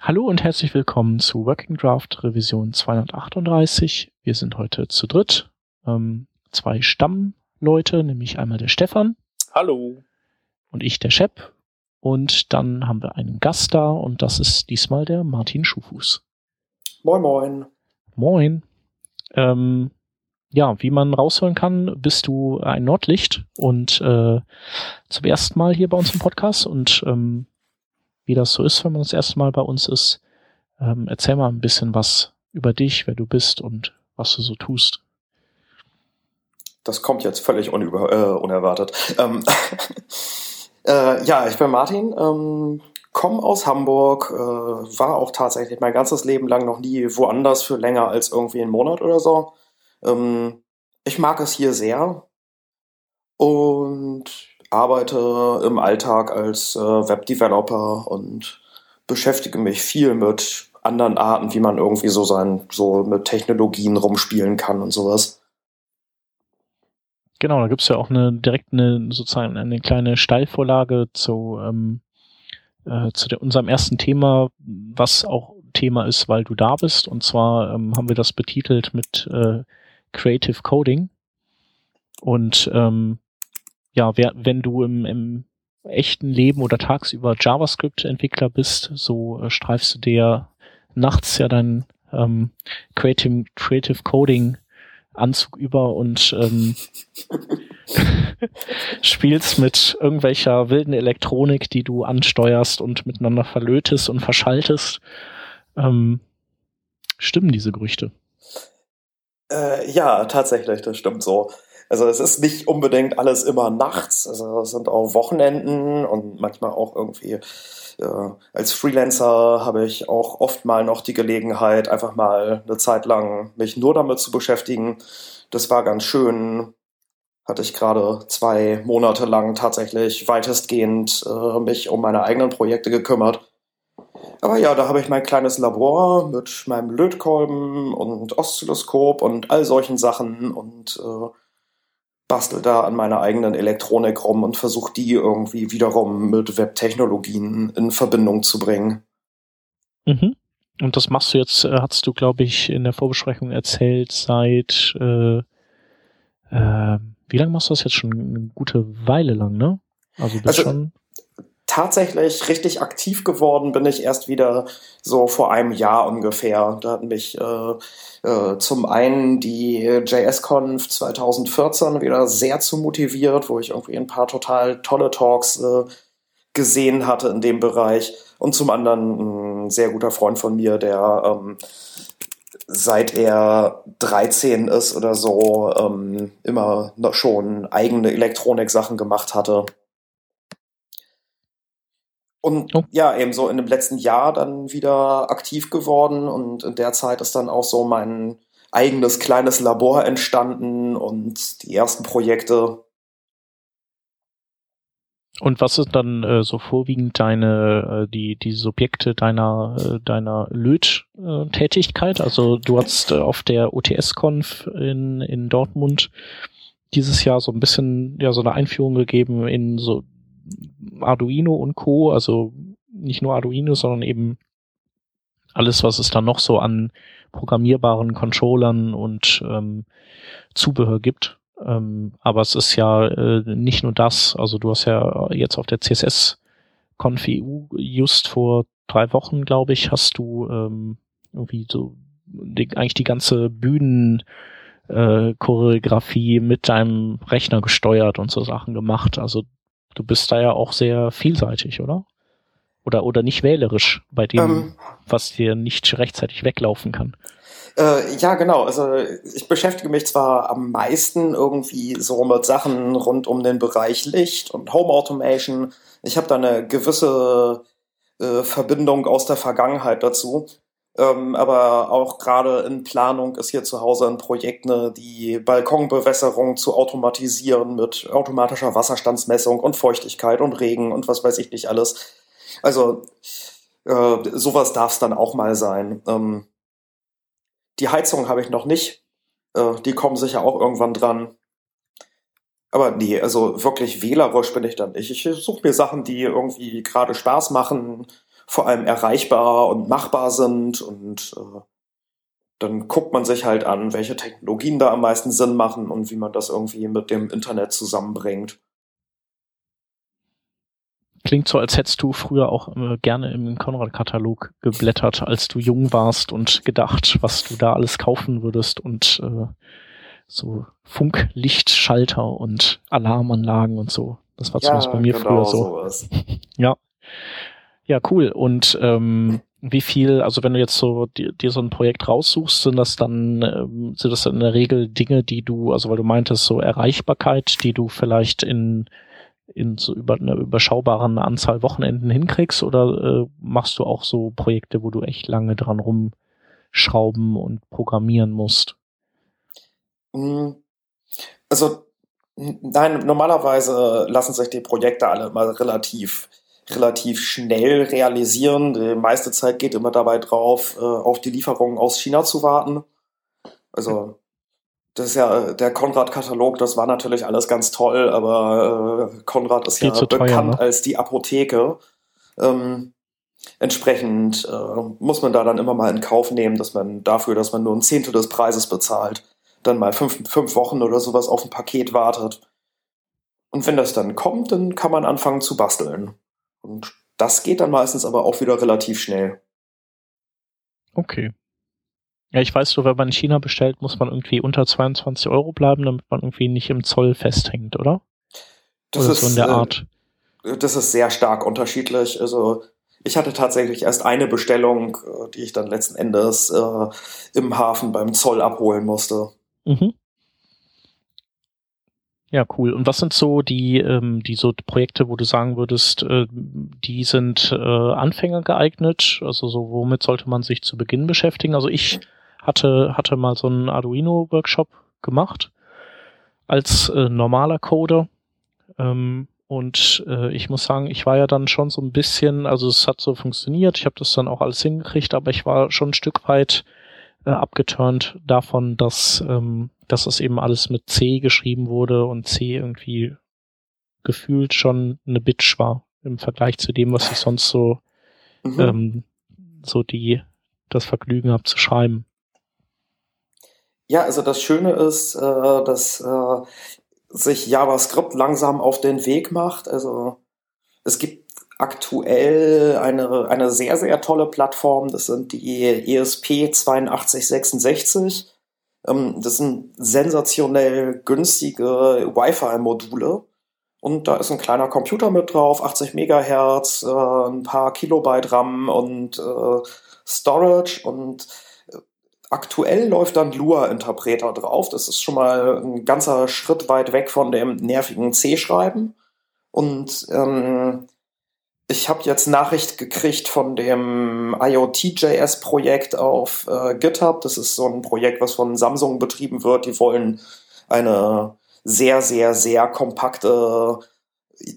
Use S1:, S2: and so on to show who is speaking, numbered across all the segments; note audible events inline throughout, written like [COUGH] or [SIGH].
S1: Hallo und herzlich willkommen zu Working Draft Revision 238. Wir sind heute zu dritt. Ähm, zwei Stammleute, nämlich einmal der Stefan.
S2: Hallo.
S1: Und ich, der Shep. Und dann haben wir einen Gast da und das ist diesmal der Martin Schufuß.
S3: Moin, moin.
S1: Moin. Ähm, ja, wie man raushören kann, bist du ein Nordlicht und äh, zum ersten Mal hier bei uns im Podcast und ähm, wie das so ist, wenn man das erste Mal bei uns ist, ähm, erzähl mal ein bisschen was über dich, wer du bist und was du so tust.
S3: Das kommt jetzt völlig unüber, äh, unerwartet. Ähm, [LAUGHS] äh, ja, ich bin Martin, ähm, komme aus Hamburg, äh, war auch tatsächlich mein ganzes Leben lang noch nie woanders für länger als irgendwie einen Monat oder so. Ähm, ich mag es hier sehr und arbeite im Alltag als äh, Webdeveloper und beschäftige mich viel mit anderen Arten, wie man irgendwie so sein, so mit Technologien rumspielen kann und sowas.
S1: Genau, da gibt's ja auch eine direkt eine sozusagen eine kleine Steilvorlage zu, ähm, äh, zu der, unserem ersten Thema, was auch Thema ist, weil du da bist. Und zwar ähm, haben wir das betitelt mit äh, Creative Coding. Und ähm, ja, wer, wenn du im, im echten Leben oder tagsüber JavaScript-Entwickler bist, so äh, streifst du dir nachts ja dein ähm, Creative, Creative Coding Anzug über und ähm, [LAUGHS] spielst mit irgendwelcher wilden Elektronik, die du ansteuerst und miteinander verlötest und verschaltest. Ähm, stimmen diese Gerüchte?
S3: Äh, ja, tatsächlich, das stimmt so. Also es ist nicht unbedingt alles immer nachts. Also es sind auch Wochenenden und manchmal auch irgendwie äh, als Freelancer habe ich auch oft mal noch die Gelegenheit, einfach mal eine Zeit lang mich nur damit zu beschäftigen. Das war ganz schön. Hatte ich gerade zwei Monate lang tatsächlich weitestgehend äh, mich um meine eigenen Projekte gekümmert. Aber ja, da habe ich mein kleines Labor mit meinem Lötkolben und Oszilloskop und all solchen Sachen und äh, bastel da an meiner eigenen Elektronik rum und versuche die irgendwie wiederum mit Webtechnologien in Verbindung zu bringen.
S1: Mhm. Und das machst du jetzt, äh, hast du, glaube ich, in der Vorbesprechung erzählt, seit äh, äh, wie lange machst du das jetzt schon? Eine gute Weile lang, ne?
S3: Also also, schon tatsächlich richtig aktiv geworden bin ich erst wieder so vor einem Jahr ungefähr. Da hat mich äh, äh, zum einen die JSConf 2014 wieder sehr zu motiviert, wo ich irgendwie ein paar total tolle Talks äh, gesehen hatte in dem Bereich. Und zum anderen ein sehr guter Freund von mir, der ähm, seit er 13 ist oder so ähm, immer schon eigene Elektronik-Sachen gemacht hatte. Und oh. ja, eben so in dem letzten Jahr dann wieder aktiv geworden und in der Zeit ist dann auch so mein eigenes kleines Labor entstanden und die ersten Projekte.
S1: Und was ist dann äh, so vorwiegend deine, äh, die, die Subjekte deiner, äh, deiner Löt-Tätigkeit? also du hast äh, auf der OTS-Conf in, in Dortmund dieses Jahr so ein bisschen, ja, so eine Einführung gegeben in so Arduino und Co., also nicht nur Arduino, sondern eben alles, was es da noch so an programmierbaren Controllern und ähm, Zubehör gibt. Ähm, aber es ist ja äh, nicht nur das. Also du hast ja jetzt auf der CSS Conf EU just vor drei Wochen, glaube ich, hast du ähm, irgendwie so die, eigentlich die ganze Bühnen äh, Choreografie mit deinem Rechner gesteuert und so Sachen gemacht. Also Du bist da ja auch sehr vielseitig, oder? Oder, oder nicht wählerisch bei dem, ähm, was dir nicht rechtzeitig weglaufen kann.
S3: Äh, ja, genau. Also ich beschäftige mich zwar am meisten irgendwie so mit Sachen rund um den Bereich Licht und Home Automation. Ich habe da eine gewisse äh, Verbindung aus der Vergangenheit dazu. Ähm, aber auch gerade in Planung ist hier zu Hause ein Projekt, ne, die Balkonbewässerung zu automatisieren mit automatischer Wasserstandsmessung und Feuchtigkeit und Regen und was weiß ich nicht alles. Also äh, sowas darf es dann auch mal sein. Ähm, die Heizung habe ich noch nicht. Äh, die kommen sicher auch irgendwann dran. Aber nee, also wirklich wählerisch bin ich dann nicht. Ich suche mir Sachen, die irgendwie gerade Spaß machen vor allem erreichbar und machbar sind und äh, dann guckt man sich halt an, welche Technologien da am meisten Sinn machen und wie man das irgendwie mit dem Internet zusammenbringt.
S1: Klingt so, als hättest du früher auch äh, gerne im Konrad-Katalog geblättert, als du jung warst und gedacht, was du da alles kaufen würdest und äh, so Funklichtschalter und Alarmanlagen und so. Das war zumindest bei mir genau früher so. Sowas. [LAUGHS] ja. Ja, cool. Und ähm, wie viel, also wenn du jetzt so dir, so ein Projekt raussuchst, sind das dann, ähm, sind das in der Regel Dinge, die du, also weil du meintest, so Erreichbarkeit, die du vielleicht in in so über einer überschaubaren Anzahl Wochenenden hinkriegst oder äh, machst du auch so Projekte, wo du echt lange dran rumschrauben und programmieren musst?
S3: Hm. Also nein, normalerweise lassen sich die Projekte alle mal relativ relativ schnell realisieren. Die meiste Zeit geht immer dabei drauf, äh, auf die Lieferungen aus China zu warten. Also das ist ja der Konrad-Katalog, das war natürlich alles ganz toll, aber äh, Konrad ist Viel ja bekannt teuer, ne? als die Apotheke. Ähm, entsprechend äh, muss man da dann immer mal in Kauf nehmen, dass man dafür, dass man nur ein Zehntel des Preises bezahlt, dann mal fünf, fünf Wochen oder sowas auf ein Paket wartet. Und wenn das dann kommt, dann kann man anfangen zu basteln. Und das geht dann meistens aber auch wieder relativ schnell.
S1: Okay. Ja, ich weiß so, wenn man in China bestellt, muss man irgendwie unter 22 Euro bleiben, damit man irgendwie nicht im Zoll festhängt, oder?
S3: Das oder ist so in der Art. Äh, das ist sehr stark unterschiedlich. Also ich hatte tatsächlich erst eine Bestellung, äh, die ich dann letzten Endes äh, im Hafen beim Zoll abholen musste. Mhm.
S1: Ja, cool. Und was sind so die, ähm, die so Projekte, wo du sagen würdest, äh, die sind äh, Anfänger geeignet? Also so, womit sollte man sich zu Beginn beschäftigen? Also ich hatte, hatte mal so einen Arduino-Workshop gemacht als äh, normaler Coder. Ähm, und äh, ich muss sagen, ich war ja dann schon so ein bisschen, also es hat so funktioniert, ich habe das dann auch alles hingekriegt, aber ich war schon ein Stück weit äh, abgeturnt davon, dass, ähm, dass das eben alles mit C geschrieben wurde und C irgendwie gefühlt schon eine Bitch war im Vergleich zu dem, was ich sonst so, mhm. ähm, so die, das Vergnügen habe zu schreiben.
S3: Ja, also das Schöne ist, äh, dass äh, sich JavaScript langsam auf den Weg macht. Also es gibt aktuell eine, eine sehr, sehr tolle Plattform. Das sind die ESP 8266. Ähm, das sind sensationell günstige Wi-Fi-Module. Und da ist ein kleiner Computer mit drauf, 80 Megahertz, äh, ein paar Kilobyte RAM und äh, Storage und äh, aktuell läuft dann Lua-Interpreter drauf. Das ist schon mal ein ganzer Schritt weit weg von dem nervigen C-Schreiben. Und ähm, ich habe jetzt Nachricht gekriegt von dem IoT.js-Projekt auf äh, GitHub. Das ist so ein Projekt, was von Samsung betrieben wird. Die wollen eine sehr, sehr, sehr kompakte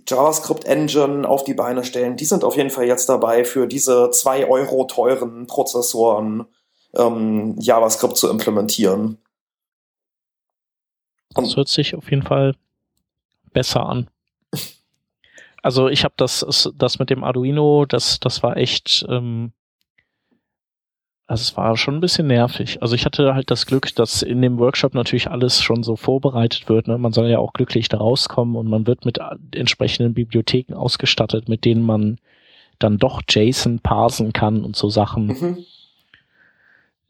S3: JavaScript-Engine auf die Beine stellen. Die sind auf jeden Fall jetzt dabei, für diese zwei Euro teuren Prozessoren ähm, JavaScript zu implementieren.
S1: Das hört sich auf jeden Fall besser an. Also ich habe das, das mit dem Arduino, das, das war echt, ähm, also es war schon ein bisschen nervig. Also ich hatte halt das Glück, dass in dem Workshop natürlich alles schon so vorbereitet wird. Ne? Man soll ja auch glücklich da rauskommen und man wird mit entsprechenden Bibliotheken ausgestattet, mit denen man dann doch JSON parsen kann und so Sachen, mhm.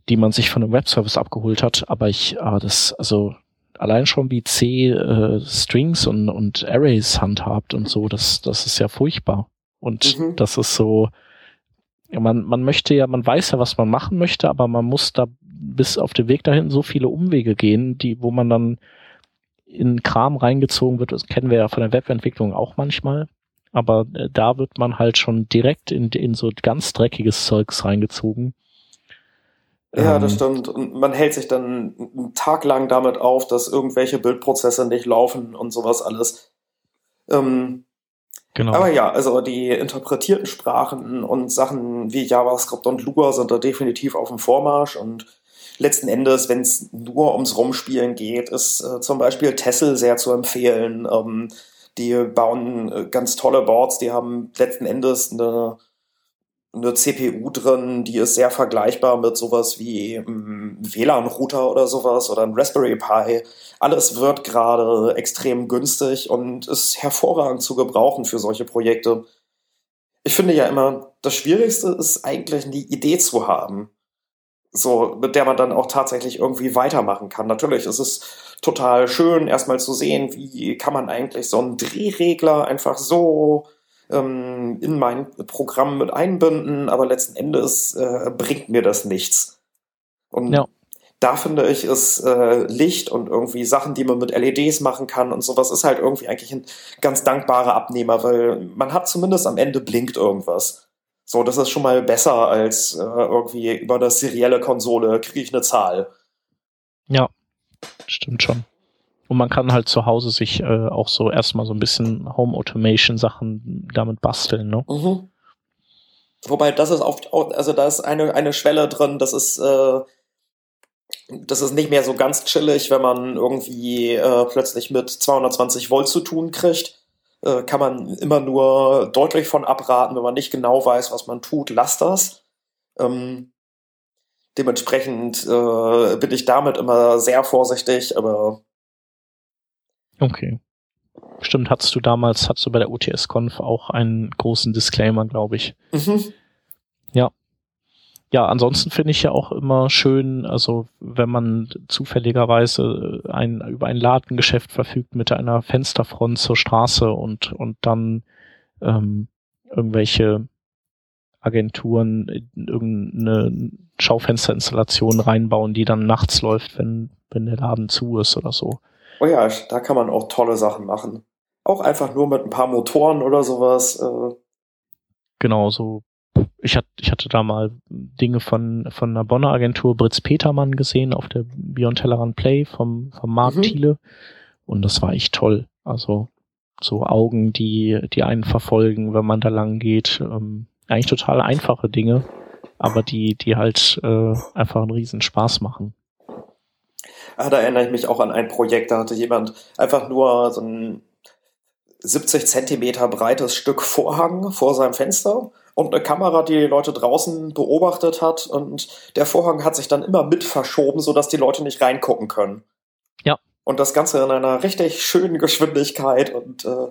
S1: die man sich von einem Webservice abgeholt hat. Aber ich, aber das, also allein schon wie C äh, Strings und, und Arrays handhabt und so, das, das ist ja furchtbar. Und mhm. das ist so, man, man möchte ja, man weiß ja, was man machen möchte, aber man muss da bis auf den Weg dahin so viele Umwege gehen, die, wo man dann in Kram reingezogen wird. Das kennen wir ja von der Webentwicklung auch manchmal. Aber äh, da wird man halt schon direkt in, in so ganz dreckiges Zeugs reingezogen.
S3: Ja, das ähm, stimmt. Und man hält sich dann einen Tag lang damit auf, dass irgendwelche Bildprozesse nicht laufen und sowas alles. Ähm, genau. Aber ja, also die interpretierten Sprachen und Sachen wie JavaScript und Lua sind da definitiv auf dem Vormarsch und letzten Endes, wenn es nur ums Rumspielen geht, ist äh, zum Beispiel Tessel sehr zu empfehlen. Ähm, die bauen äh, ganz tolle Boards, die haben letzten Endes eine eine CPU drin, die ist sehr vergleichbar mit sowas wie ähm, WLAN-Router oder sowas oder ein Raspberry Pi. Alles wird gerade extrem günstig und ist hervorragend zu gebrauchen für solche Projekte. Ich finde ja immer, das Schwierigste ist eigentlich eine Idee zu haben. So, mit der man dann auch tatsächlich irgendwie weitermachen kann. Natürlich ist es total schön, erstmal zu sehen, wie kann man eigentlich so einen Drehregler einfach so ähm, in mein Programm mit einbinden, aber letzten Endes äh, bringt mir das nichts. Und ja. da finde ich, ist äh, Licht und irgendwie Sachen, die man mit LEDs machen kann und sowas, ist halt irgendwie eigentlich ein ganz dankbarer Abnehmer, weil man hat zumindest am Ende blinkt irgendwas. So, das ist schon mal besser als äh, irgendwie über eine serielle Konsole kriege ich eine Zahl.
S1: Ja, stimmt schon. Und man kann halt zu Hause sich äh, auch so erstmal so ein bisschen Home Automation Sachen damit basteln, ne? Mhm.
S3: Wobei das ist oft, also da ist eine, eine Schwelle drin, das ist, äh, das ist nicht mehr so ganz chillig, wenn man irgendwie äh, plötzlich mit 220 Volt zu tun kriegt. Äh, kann man immer nur deutlich von abraten, wenn man nicht genau weiß, was man tut, lasst das. Ähm, dementsprechend äh, bin ich damit immer sehr vorsichtig, aber
S1: Okay. Stimmt, hattest du damals, hattest du bei der UTS-Conf auch einen großen Disclaimer, glaube ich. Mhm. Ja. Ja, ansonsten finde ich ja auch immer schön, also wenn man zufälligerweise ein, über ein Ladengeschäft verfügt mit einer Fensterfront zur Straße und, und dann ähm, irgendwelche Agenturen in irgendeine Schaufensterinstallation reinbauen, die dann nachts läuft, wenn, wenn der Laden zu ist oder so.
S3: Oh ja, da kann man auch tolle Sachen machen. Auch einfach nur mit ein paar Motoren oder sowas. Äh.
S1: Genau, so. Ich hatte, ich hatte da mal Dinge von, von einer Bonner Agentur Britz Petermann gesehen auf der Beyond Tellerrand Play vom, vom Marc mhm. Thiele. Und das war echt toll. Also so Augen, die, die einen verfolgen, wenn man da lang geht. Ähm, eigentlich total einfache Dinge, aber die, die halt äh, einfach einen riesen Spaß machen.
S3: Ah, da erinnere ich mich auch an ein Projekt, da hatte jemand einfach nur so ein 70 Zentimeter breites Stück Vorhang vor seinem Fenster und eine Kamera, die die Leute draußen beobachtet hat und der Vorhang hat sich dann immer mit verschoben, sodass die Leute nicht reingucken können.
S1: Ja.
S3: Und das Ganze in einer richtig schönen Geschwindigkeit und äh,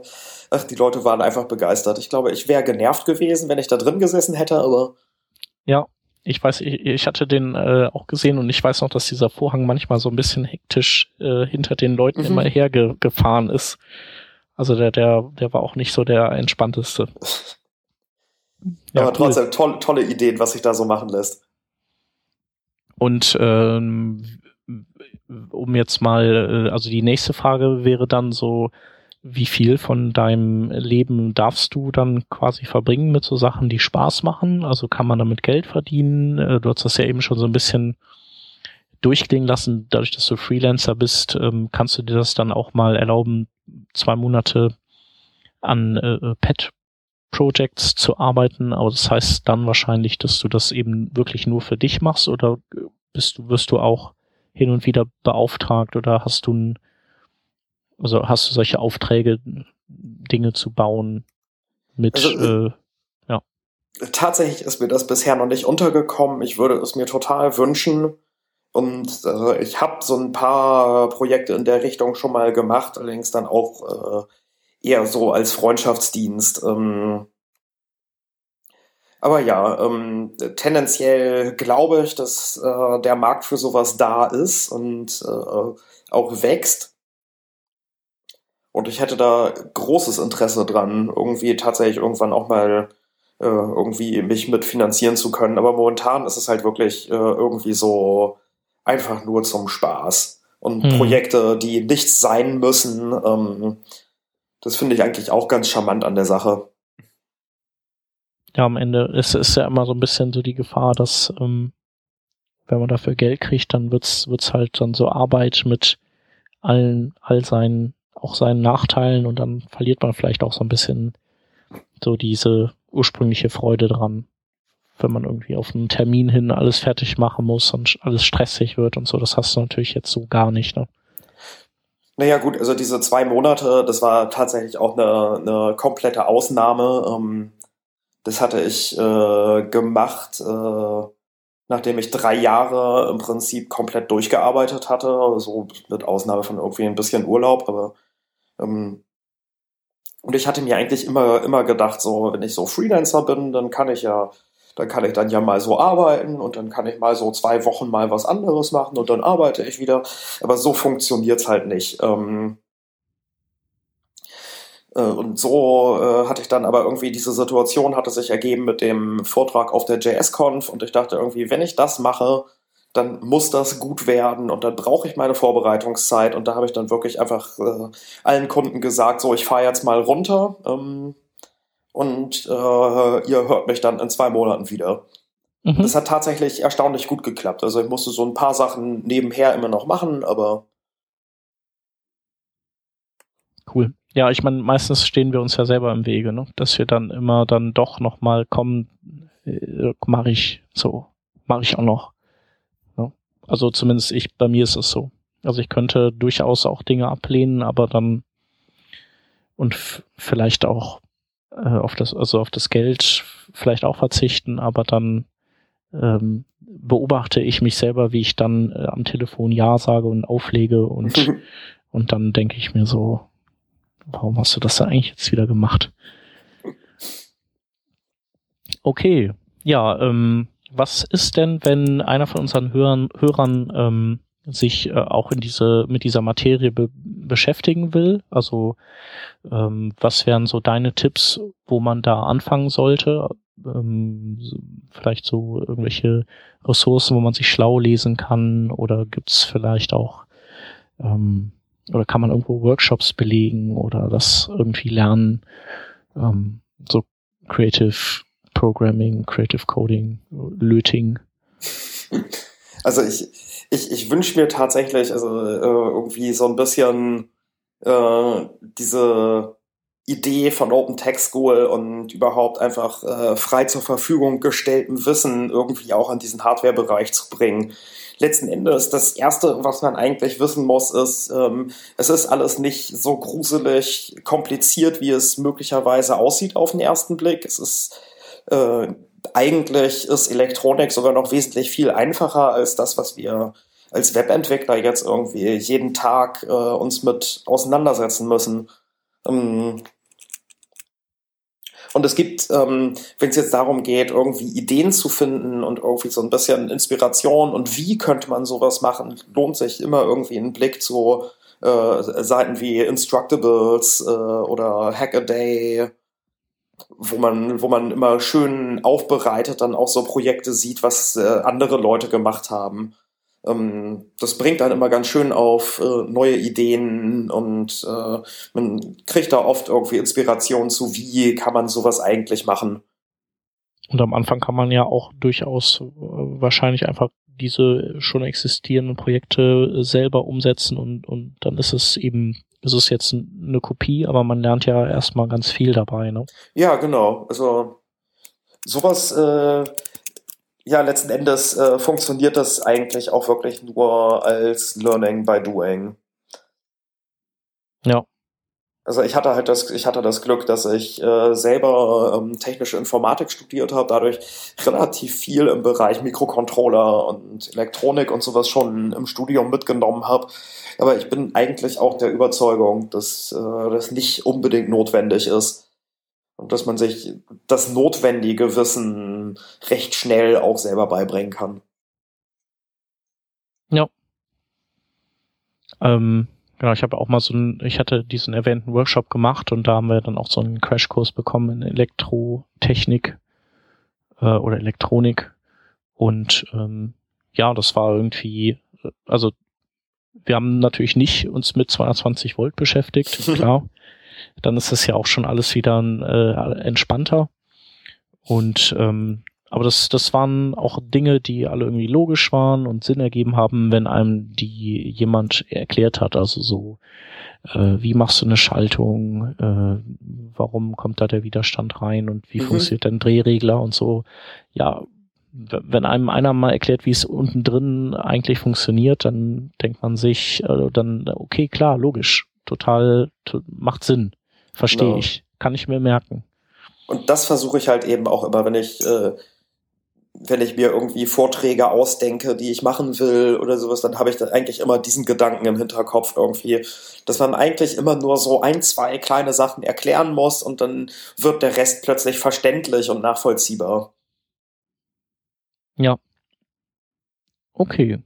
S3: ach, die Leute waren einfach begeistert. Ich glaube, ich wäre genervt gewesen, wenn ich da drin gesessen hätte, aber.
S1: Ja, ich weiß, ich, ich hatte den äh, auch gesehen und ich weiß noch, dass dieser Vorhang manchmal so ein bisschen hektisch äh, hinter den Leuten mhm. immer hergefahren ist. Also der, der, der war auch nicht so der entspannteste. [LAUGHS]
S3: ja, Aber trotzdem cool. tolle, tolle Ideen, was sich da so machen lässt.
S1: Und ähm, um jetzt mal, äh, also die nächste Frage wäre dann so, wie viel von deinem Leben darfst du dann quasi verbringen mit so Sachen, die Spaß machen? Also kann man damit Geld verdienen? Äh, du hast das ja eben schon so ein bisschen durchklingen lassen. Dadurch, dass du Freelancer bist, ähm, kannst du dir das dann auch mal erlauben, zwei Monate an äh, äh, Pet Projects zu arbeiten. Aber das heißt dann wahrscheinlich, dass du das eben wirklich nur für dich machst oder bist du, wirst du auch hin und wieder beauftragt oder hast du ein also hast du solche Aufträge, Dinge zu bauen mit, also, äh, ja.
S3: Tatsächlich ist mir das bisher noch nicht untergekommen. Ich würde es mir total wünschen. Und äh, ich habe so ein paar Projekte in der Richtung schon mal gemacht, allerdings dann auch äh, eher so als Freundschaftsdienst. Ähm, aber ja, ähm, tendenziell glaube ich, dass äh, der Markt für sowas da ist und äh, auch wächst. Und ich hätte da großes Interesse dran, irgendwie tatsächlich irgendwann auch mal äh, irgendwie mich mit finanzieren zu können. Aber momentan ist es halt wirklich äh, irgendwie so einfach nur zum Spaß. Und hm. Projekte, die nichts sein müssen, ähm, das finde ich eigentlich auch ganz charmant an der Sache.
S1: Ja, am Ende ist es ja immer so ein bisschen so die Gefahr, dass ähm, wenn man dafür Geld kriegt, dann wird's wird's halt dann so Arbeit mit allen all seinen auch seinen Nachteilen und dann verliert man vielleicht auch so ein bisschen so diese ursprüngliche Freude dran, wenn man irgendwie auf einen Termin hin alles fertig machen muss und alles stressig wird und so. Das hast du natürlich jetzt so gar nicht. Ne?
S3: Naja gut, also diese zwei Monate, das war tatsächlich auch eine, eine komplette Ausnahme. Ähm, das hatte ich äh, gemacht, äh, nachdem ich drei Jahre im Prinzip komplett durchgearbeitet hatte, so mit Ausnahme von irgendwie ein bisschen Urlaub, aber ähm, und ich hatte mir eigentlich immer, immer gedacht, so, wenn ich so Freelancer bin, dann kann ich ja, dann kann ich dann ja mal so arbeiten und dann kann ich mal so zwei Wochen mal was anderes machen und dann arbeite ich wieder. Aber so funktioniert's halt nicht. Ähm, äh, und so äh, hatte ich dann aber irgendwie diese Situation hatte sich ergeben mit dem Vortrag auf der JS-Conf und ich dachte irgendwie, wenn ich das mache, dann muss das gut werden und dann brauche ich meine Vorbereitungszeit und da habe ich dann wirklich einfach äh, allen Kunden gesagt, so ich fahre jetzt mal runter ähm, und äh, ihr hört mich dann in zwei Monaten wieder. Mhm. Das hat tatsächlich erstaunlich gut geklappt. Also ich musste so ein paar Sachen nebenher immer noch machen, aber
S1: cool. Ja, ich meine, meistens stehen wir uns ja selber im Wege, ne? Dass wir dann immer dann doch nochmal kommen, äh, mache ich so, mache ich auch noch. Also zumindest ich, bei mir ist es so. Also ich könnte durchaus auch Dinge ablehnen, aber dann und vielleicht auch äh, auf das, also auf das Geld vielleicht auch verzichten, aber dann ähm, beobachte ich mich selber, wie ich dann äh, am Telefon Ja sage und auflege und, [LAUGHS] und dann denke ich mir so, warum hast du das da eigentlich jetzt wieder gemacht? Okay, ja, ähm, was ist denn, wenn einer von unseren Hörern, Hörern ähm, sich äh, auch in diese mit dieser Materie be beschäftigen will? Also ähm, was wären so deine Tipps, wo man da anfangen sollte? Ähm, vielleicht so irgendwelche Ressourcen, wo man sich schlau lesen kann, oder gibt's vielleicht auch ähm, oder kann man irgendwo Workshops belegen oder das irgendwie lernen? Ähm, so Creative Programming, Creative Coding, Löting. [LAUGHS]
S3: Also ich, ich, ich wünsche mir tatsächlich also äh, irgendwie so ein bisschen äh, diese Idee von Open Tech School und überhaupt einfach äh, frei zur Verfügung gestelltem Wissen irgendwie auch an diesen Hardware-Bereich zu bringen letzten Endes das Erste, was man eigentlich wissen muss, ist, ähm, es ist alles nicht so gruselig kompliziert, wie es möglicherweise aussieht auf den ersten Blick. Es ist äh, eigentlich ist Elektronik sogar noch wesentlich viel einfacher als das, was wir als Webentwickler jetzt irgendwie jeden Tag äh, uns mit auseinandersetzen müssen. Ähm, und es gibt, ähm, wenn es jetzt darum geht, irgendwie Ideen zu finden und irgendwie so ein bisschen Inspiration und wie könnte man sowas machen, lohnt sich immer irgendwie ein Blick zu äh, Seiten wie Instructables äh, oder Hackaday, wo man, wo man immer schön aufbereitet dann auch so Projekte sieht, was äh, andere Leute gemacht haben ähm, das bringt dann immer ganz schön auf äh, neue Ideen und äh, man kriegt da oft irgendwie Inspiration zu, wie kann man sowas eigentlich machen.
S1: Und am Anfang kann man ja auch durchaus äh, wahrscheinlich einfach diese schon existierenden Projekte selber umsetzen und, und dann ist es eben, ist es jetzt eine Kopie, aber man lernt ja erstmal ganz viel dabei, ne?
S3: Ja, genau. Also sowas äh, ja, letzten Endes äh, funktioniert das eigentlich auch wirklich nur als Learning by Doing.
S1: Ja.
S3: Also ich hatte halt das, ich hatte das Glück, dass ich äh, selber ähm, technische Informatik studiert habe, dadurch [LAUGHS] relativ viel im Bereich Mikrocontroller und Elektronik und sowas schon im Studium mitgenommen habe. Aber ich bin eigentlich auch der Überzeugung, dass äh, das nicht unbedingt notwendig ist und dass man sich das notwendige Wissen recht schnell auch selber beibringen kann.
S1: Ja. Ähm, genau, ich habe auch mal so ein, ich hatte diesen erwähnten Workshop gemacht und da haben wir dann auch so einen Crashkurs bekommen in Elektrotechnik äh, oder Elektronik. Und ähm, ja, das war irgendwie, also wir haben natürlich nicht uns mit 220 Volt beschäftigt, [LAUGHS] klar dann ist das ja auch schon alles wieder äh, entspannter. Und ähm, aber das, das waren auch Dinge, die alle irgendwie logisch waren und Sinn ergeben haben, wenn einem die jemand erklärt hat. Also so, äh, wie machst du eine Schaltung, äh, warum kommt da der Widerstand rein und wie mhm. funktioniert dein Drehregler und so. Ja, wenn einem einer mal erklärt, wie es unten drin eigentlich funktioniert, dann denkt man sich, äh, dann, okay, klar, logisch, total, macht Sinn. Verstehe genau. ich. Kann ich mir merken.
S3: Und das versuche ich halt eben auch immer, wenn ich, äh, wenn ich mir irgendwie Vorträge ausdenke, die ich machen will oder sowas, dann habe ich dann eigentlich immer diesen Gedanken im Hinterkopf irgendwie, dass man eigentlich immer nur so ein, zwei kleine Sachen erklären muss und dann wird der Rest plötzlich verständlich und nachvollziehbar.
S1: Ja. Okay.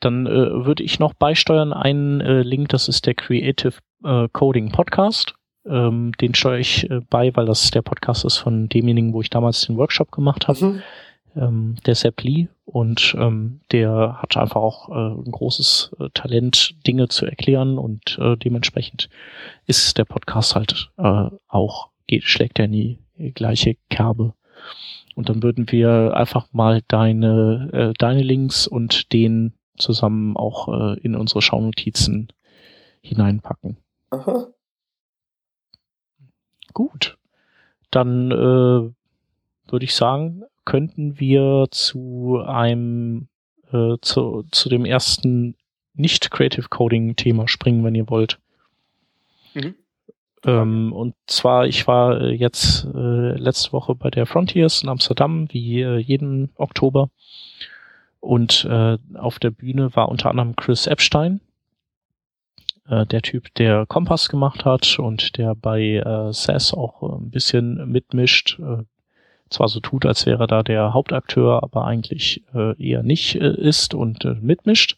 S1: Dann äh, würde ich noch beisteuern einen äh, Link, das ist der Creative äh, Coding Podcast. Ähm, den steuere ich äh, bei, weil das der Podcast ist von demjenigen, wo ich damals den Workshop gemacht habe. Mhm. Ähm, der Sepp Lee und ähm, der hat einfach auch äh, ein großes äh, Talent, Dinge zu erklären und äh, dementsprechend ist der Podcast halt äh, auch, geht, schlägt er in die gleiche Kerbe. Und dann würden wir einfach mal deine, äh, deine Links und den zusammen auch äh, in unsere Schaunotizen hineinpacken. Aha. Gut. Dann äh, würde ich sagen, könnten wir zu einem äh, zu, zu dem ersten nicht Creative Coding Thema springen, wenn ihr wollt. Mhm. Ähm, und zwar, ich war äh, jetzt äh, letzte Woche bei der Frontiers in Amsterdam, wie äh, jeden Oktober. Und äh, auf der Bühne war unter anderem Chris Epstein, äh, der Typ, der Kompass gemacht hat und der bei äh, SAS auch äh, ein bisschen mitmischt. Äh, zwar so tut, als wäre da der Hauptakteur, aber eigentlich äh, eher nicht äh, ist und äh, mitmischt.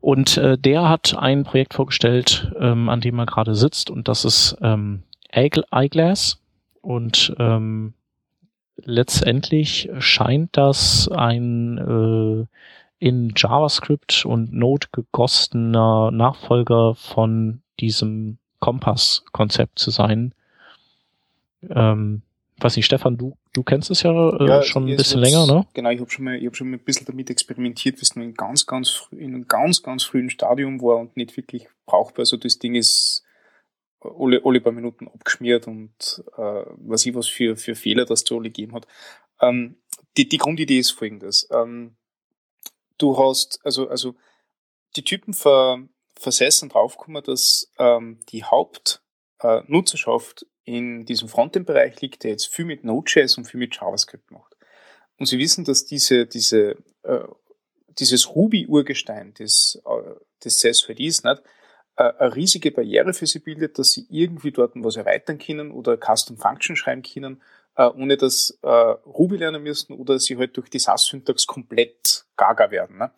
S1: Und äh, der hat ein Projekt vorgestellt, ähm, an dem er gerade sitzt, und das ist ähm, Eyeglass. Und ähm, letztendlich scheint das ein äh, in JavaScript und Node gegossener Nachfolger von diesem Kompass-Konzept zu sein. Ähm, weiß nicht, Stefan, du, du kennst es ja, äh, ja schon ein bisschen länger, ne?
S2: Genau, ich habe schon mal, ich habe schon mal ein bisschen damit experimentiert, was nur in ganz, ganz früh, in einem ganz, ganz frühen Stadium war und nicht wirklich brauchbar. Also das Ding ist alle, alle paar Minuten abgeschmiert und äh, was ich was für, für Fehler das da alle gegeben hat. Ähm, die, die Grundidee ist folgendes. Ähm, du hast, also, also die Typen ver, versessen draufgekommen, dass ähm, die Hauptnutzerschaft äh, in diesem Frontend-Bereich liegt, der jetzt viel mit Node.js und viel mit JavaScript macht. Und sie wissen, dass diese, diese, äh, dieses Ruby-Urgestein des, äh, des CSVD ist nicht, äh, eine riesige Barriere für sie bildet, dass sie irgendwie dort was erweitern können oder Custom Function schreiben können, äh, ohne dass äh, Ruby lernen müssen oder sie halt durch die SAS-Syntax komplett gaga werden. Ne?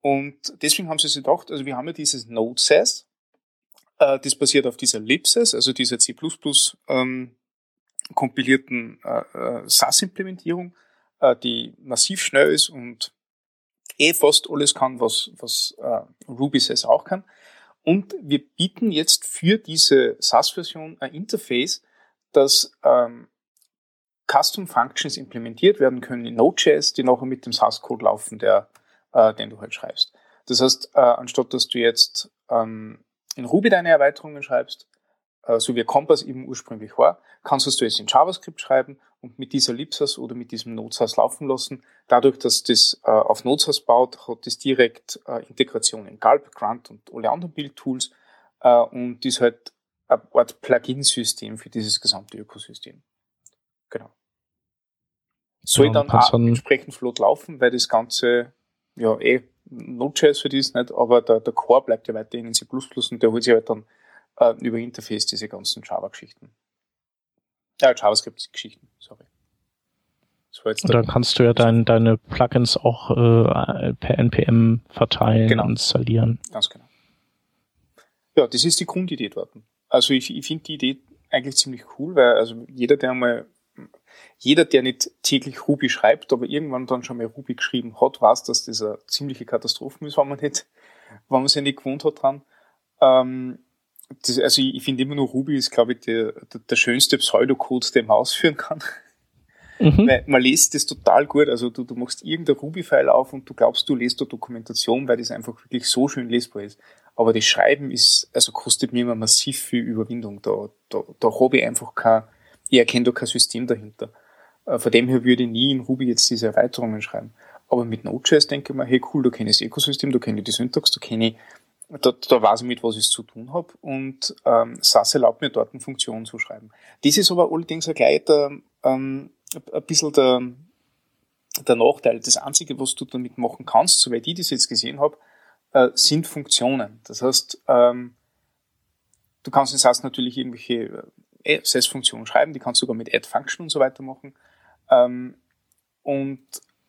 S2: Und deswegen haben sie sich gedacht, also wir haben ja dieses Node.js, äh, das basiert auf dieser libsys, also dieser C++ ähm, kompilierten äh, äh SAS-Implementierung, äh, die massiv schnell ist und eh fast alles kann, was, was äh, RubySys auch kann. Und wir bieten jetzt für diese SAS-Version ein Interface, das ähm, Custom Functions implementiert werden können in Node.js, die nachher mit dem SAS-Code laufen, der, äh, den du halt schreibst. Das heißt, äh, anstatt dass du jetzt ähm, in Ruby deine Erweiterungen schreibst, äh, so wie Compass eben ursprünglich war, kannst du es jetzt in JavaScript schreiben und mit dieser Libsas oder mit diesem Node.js laufen lassen. Dadurch, dass das äh, auf Node.js baut, hat das direkt äh, Integration in Gulp, Grunt und alle anderen Build-Tools und ist halt eine Art Plugin-System für dieses gesamte Ökosystem. Genau soll ja, dann auch entsprechend flott laufen, weil das Ganze ja eh Node.js für die ist nicht, aber der, der Core bleibt ja weiterhin in C++ und der holt sich halt dann äh, über Interface diese ganzen Java-Geschichten. Ja, JavaScript-Geschichten, sorry.
S1: und dann kannst du ja dein, deine Plugins auch äh, per NPM verteilen, genau. installieren.
S2: Ganz genau. Ja, das ist die Grundidee dort. Also ich, ich finde die Idee eigentlich ziemlich cool, weil also jeder, der mal jeder, der nicht täglich Ruby schreibt, aber irgendwann dann schon mal Ruby geschrieben hat, weiß, dass das eine ziemliche Katastrophe ist, wenn man nicht, [LAUGHS] wenn man sich nicht gewohnt hat dran. Ähm, das, also ich, ich finde immer nur Ruby ist, glaube ich, der, der, der schönste Pseudocode, den man ausführen kann. Mhm. Weil man liest das total gut. Also du, du machst irgendein Ruby-File auf und du glaubst, du lest da Dokumentation, weil das einfach wirklich so schön lesbar ist. Aber das Schreiben ist, also kostet mir immer massiv viel Überwindung. Da, da, da habe ich einfach kein, ich erkenne da kein System dahinter. Äh, von dem her würde ich nie in Ruby jetzt diese Erweiterungen schreiben. Aber mit Node.js denke ich mir, hey cool, da kenne ich das Ökosystem, da kenne ich die Syntax, da kenne ich da, da weiß ich, mit was ich zu tun habe und ähm, SAS erlaubt mir dort eine Funktion zu schreiben. Das ist aber allerdings auch gleich der, ähm, ein bisschen der, der Nachteil. Das Einzige, was du damit machen kannst, soweit ich das jetzt gesehen habe, äh, sind Funktionen. Das heißt, ähm, du kannst in SAS natürlich irgendwelche äh, SAS-Funktionen schreiben, die kannst du sogar mit Add-Function und so weiter machen. Ähm, und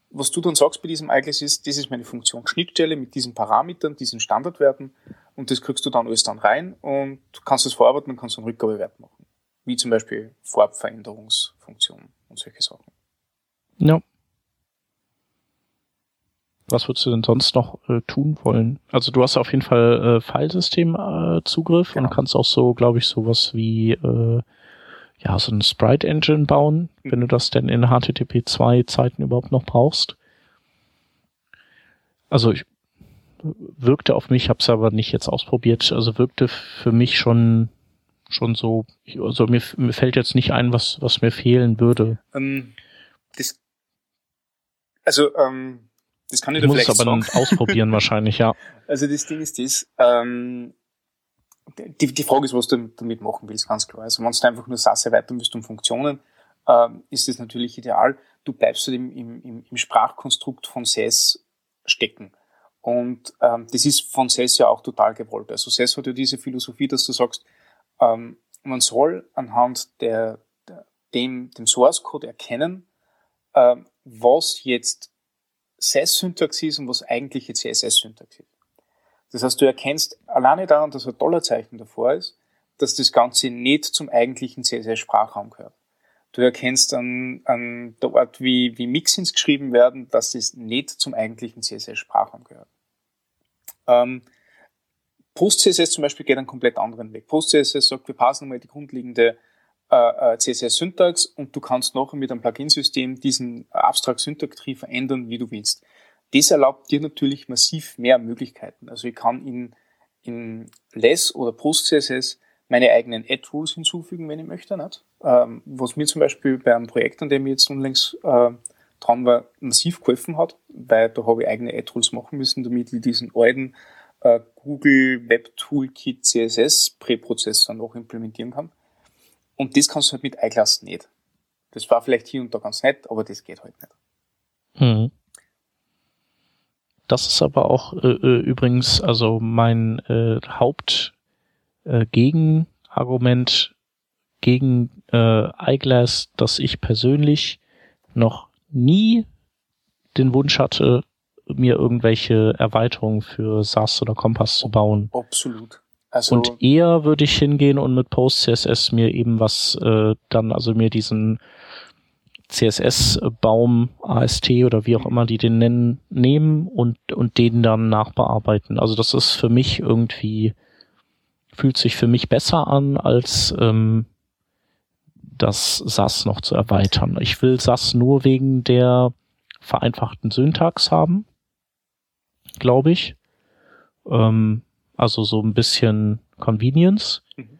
S2: was du dann sagst bei diesem Ereignis ist, das ist meine Funktion Schnittstelle mit diesen Parametern, diesen Standardwerten und das kriegst du dann alles dann rein und kannst es verarbeiten und kannst einen Rückgabewert machen. Wie zum Beispiel Farbveränderungsfunktionen und solche Sachen.
S1: Ja. Was würdest du denn sonst noch äh, tun wollen? Also du hast auf jeden Fall äh, Filesystem-Zugriff äh, genau. und kannst auch so, glaube ich, sowas wie äh, ja, so ein Sprite Engine bauen, wenn du das denn in HTTP 2 Zeiten überhaupt noch brauchst. Also ich, wirkte auf mich, habe es aber nicht jetzt ausprobiert, also wirkte für mich schon schon so, also mir, mir fällt jetzt nicht ein, was was mir fehlen würde. Ähm,
S2: das, also ähm, das kann ich,
S1: ich da vielleicht aber sagen. ausprobieren [LAUGHS] wahrscheinlich, ja.
S2: Also das Ding ist das, ähm, die, die Frage ist, was du damit machen willst, ganz klar. Also wenn du einfach nur SAS erweitern willst um Funktionen, ähm, ist das natürlich ideal. Du bleibst halt im, im, im Sprachkonstrukt von SAS stecken. Und ähm, das ist von SAS ja auch total gewollt. Also SAS hat ja diese Philosophie, dass du sagst, ähm, man soll anhand der, der dem, dem Source Code erkennen, ähm, was jetzt SAS-Syntax ist und was eigentliche CSS-Syntax ist. Das heißt, du erkennst alleine daran, dass ein Dollarzeichen davor ist, dass das Ganze nicht zum eigentlichen CSS-Sprachraum gehört. Du erkennst an, an der Art, wie, wie Mixins geschrieben werden, dass das nicht zum eigentlichen CSS-Sprachraum gehört. Ähm, PostCSS zum Beispiel geht einen komplett anderen Weg. PostCSS sagt, wir passen mal die grundlegende äh, äh CSS-Syntax und du kannst nachher mit einem Plugin-System diesen Abstrakt-Syntax-Tree verändern, wie du willst. Das erlaubt dir natürlich massiv mehr Möglichkeiten. Also ich kann in, in Less oder PostCSS meine eigenen Add-Rules hinzufügen, wenn ich möchte. Nicht? Ähm, was mir zum Beispiel bei einem Projekt, an dem ich jetzt unlängst äh, dran war, massiv geholfen hat, weil da habe ich eigene Add-Rules machen müssen, damit ich diesen alten äh, Google Web Toolkit CSS Präprozessor noch implementieren kann. Und das kannst du halt mit iClass nicht. Das war vielleicht hier und da ganz nett, aber das geht halt nicht. Mhm.
S1: Das ist aber auch äh, äh übrigens also mein äh, Hauptgegenargument äh, gegen äh, iGlass, dass ich persönlich noch nie den Wunsch hatte, mir irgendwelche Erweiterungen für SAS oder Kompass zu bauen.
S2: Absolut.
S1: Also und eher würde ich hingehen und mit PostCSS mir eben was äh, dann, also mir diesen CSS-Baum, AST oder wie auch immer die den nennen, nehmen und, und den dann nachbearbeiten. Also das ist für mich irgendwie, fühlt sich für mich besser an, als ähm, das SAS noch zu erweitern. Ich will SAS nur wegen der vereinfachten Syntax haben, glaube ich. Ähm, also so ein bisschen Convenience. Mhm.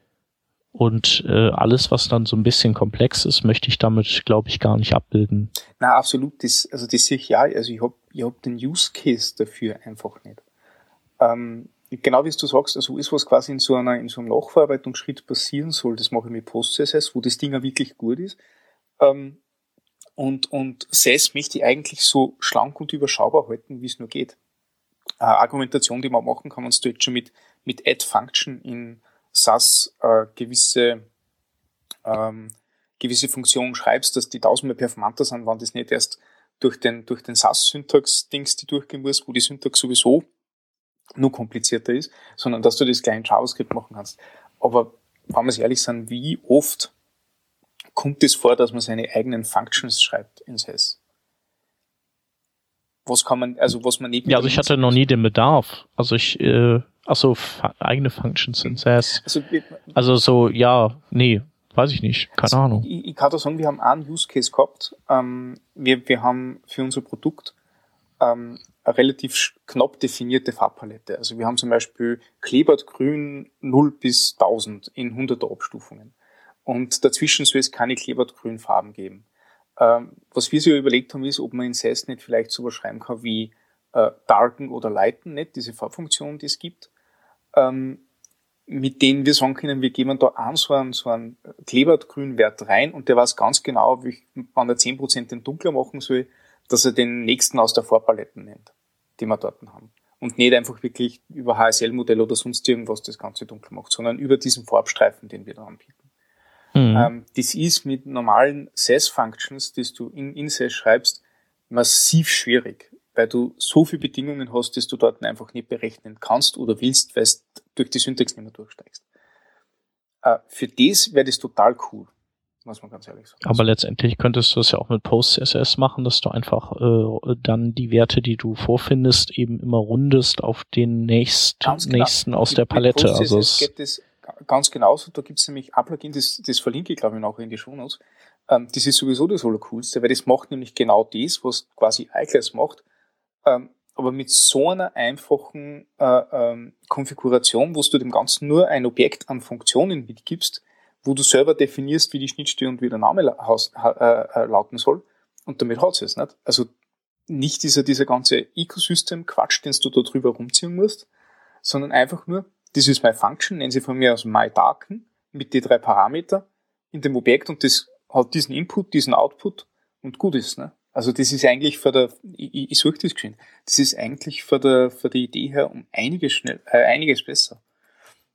S1: Und äh, alles, was dann so ein bisschen komplex ist, möchte ich damit, glaube ich, gar nicht abbilden.
S2: Na, absolut. Das, also das sehe ich ja. Also ich habe ich hab den Use Case dafür einfach nicht. Ähm, genau wie du sagst, also ist was quasi in so einer in so einem Nachverarbeitungsschritt passieren soll, das mache ich mit PostCSS, wo das Ding auch wirklich gut ist. Ähm, und, und SAS möchte ich eigentlich so schlank und überschaubar halten, wie es nur geht. Äh, Argumentation, die man machen kann, man du jetzt schon mit, mit Add Function in SAS äh, gewisse, ähm, gewisse Funktionen schreibst, dass die tausendmal performanter sind, wenn das nicht erst durch den, durch den SAS-Syntax-Dings, die durchgehen muss, wo die Syntax sowieso nur komplizierter ist, sondern dass du das gleich in JavaScript machen kannst. Aber wenn wir ehrlich sind, wie oft kommt es vor, dass man seine eigenen Functions schreibt in SAS? Was kann man, also was man nicht
S1: Ja, also ich hatte noch nie den Bedarf. Also ich, äh, Achso, eigene Functions in SAS. Also, also so, ja, nee, weiß ich nicht, keine also, Ahnung.
S2: Ich, ich kann da sagen, wir haben einen Use Case gehabt. Ähm, wir, wir haben für unser Produkt ähm, eine relativ knapp definierte Farbpalette. Also wir haben zum Beispiel Klebert grün 0 bis 1000 in 100er Abstufungen. Und dazwischen soll es keine Klebert grün Farben geben. Ähm, was wir sich überlegt haben, ist, ob man in SAS nicht vielleicht sowas schreiben kann wie äh, darken oder lighten, nicht diese Farbfunktion, die es gibt. ähm, mit denen wir sagen können, wir geben da an so einen, so einen Klebertgrünwert rein und der weiß ganz genau, wie, wann er 10% den dunkler machen soll, dass er den nächsten aus der Vorpalette nennt, die wir dort haben. Und nicht einfach wirklich über HSL-Modell oder sonst irgendwas das Ganze dunkel macht, sondern über diesen Farbstreifen, den wir da anbieten. Mhm. Ähm, das ist mit normalen SES-Functions, die du in, in SES schreibst, massiv schwierig weil du so viele Bedingungen hast, dass du dort einfach nicht berechnen kannst oder willst, weil du durch die Syntax nicht mehr durchsteigst. Äh, für das wäre das total cool, muss man ganz ehrlich sagen.
S1: Aber letztendlich könntest du das ja auch mit PostCSS machen, dass du einfach äh, dann die Werte, die du vorfindest, eben immer rundest auf den nächst, nächsten aus der Palette.
S2: Also es gibt es ganz genauso. Da gibt es nämlich ein Plugin, das, das verlinke ich glaube ich nachher in die Shownotes. Ähm, das ist sowieso das Allercoolste, weil das macht nämlich genau das, was quasi iClass macht ähm, aber mit so einer einfachen äh, ähm, Konfiguration, wo du dem Ganzen nur ein Objekt an Funktionen mitgibst, wo du selber definierst, wie die Schnittstelle und wie der Name äh, äh, lauten soll. Und damit hat es nicht. Also nicht dieser, dieser ganze Ecosystem-Quatsch, den du da drüber rumziehen musst, sondern einfach nur, das ist my Function, nennen sie von mir aus my Darken, mit den drei Parameter in dem Objekt und das hat diesen Input, diesen Output und gut ist. Ne? Also das ist eigentlich für der, ich, ich suche das geschehen, das ist eigentlich für der, für die Idee her um einiges schnell, äh, einiges besser.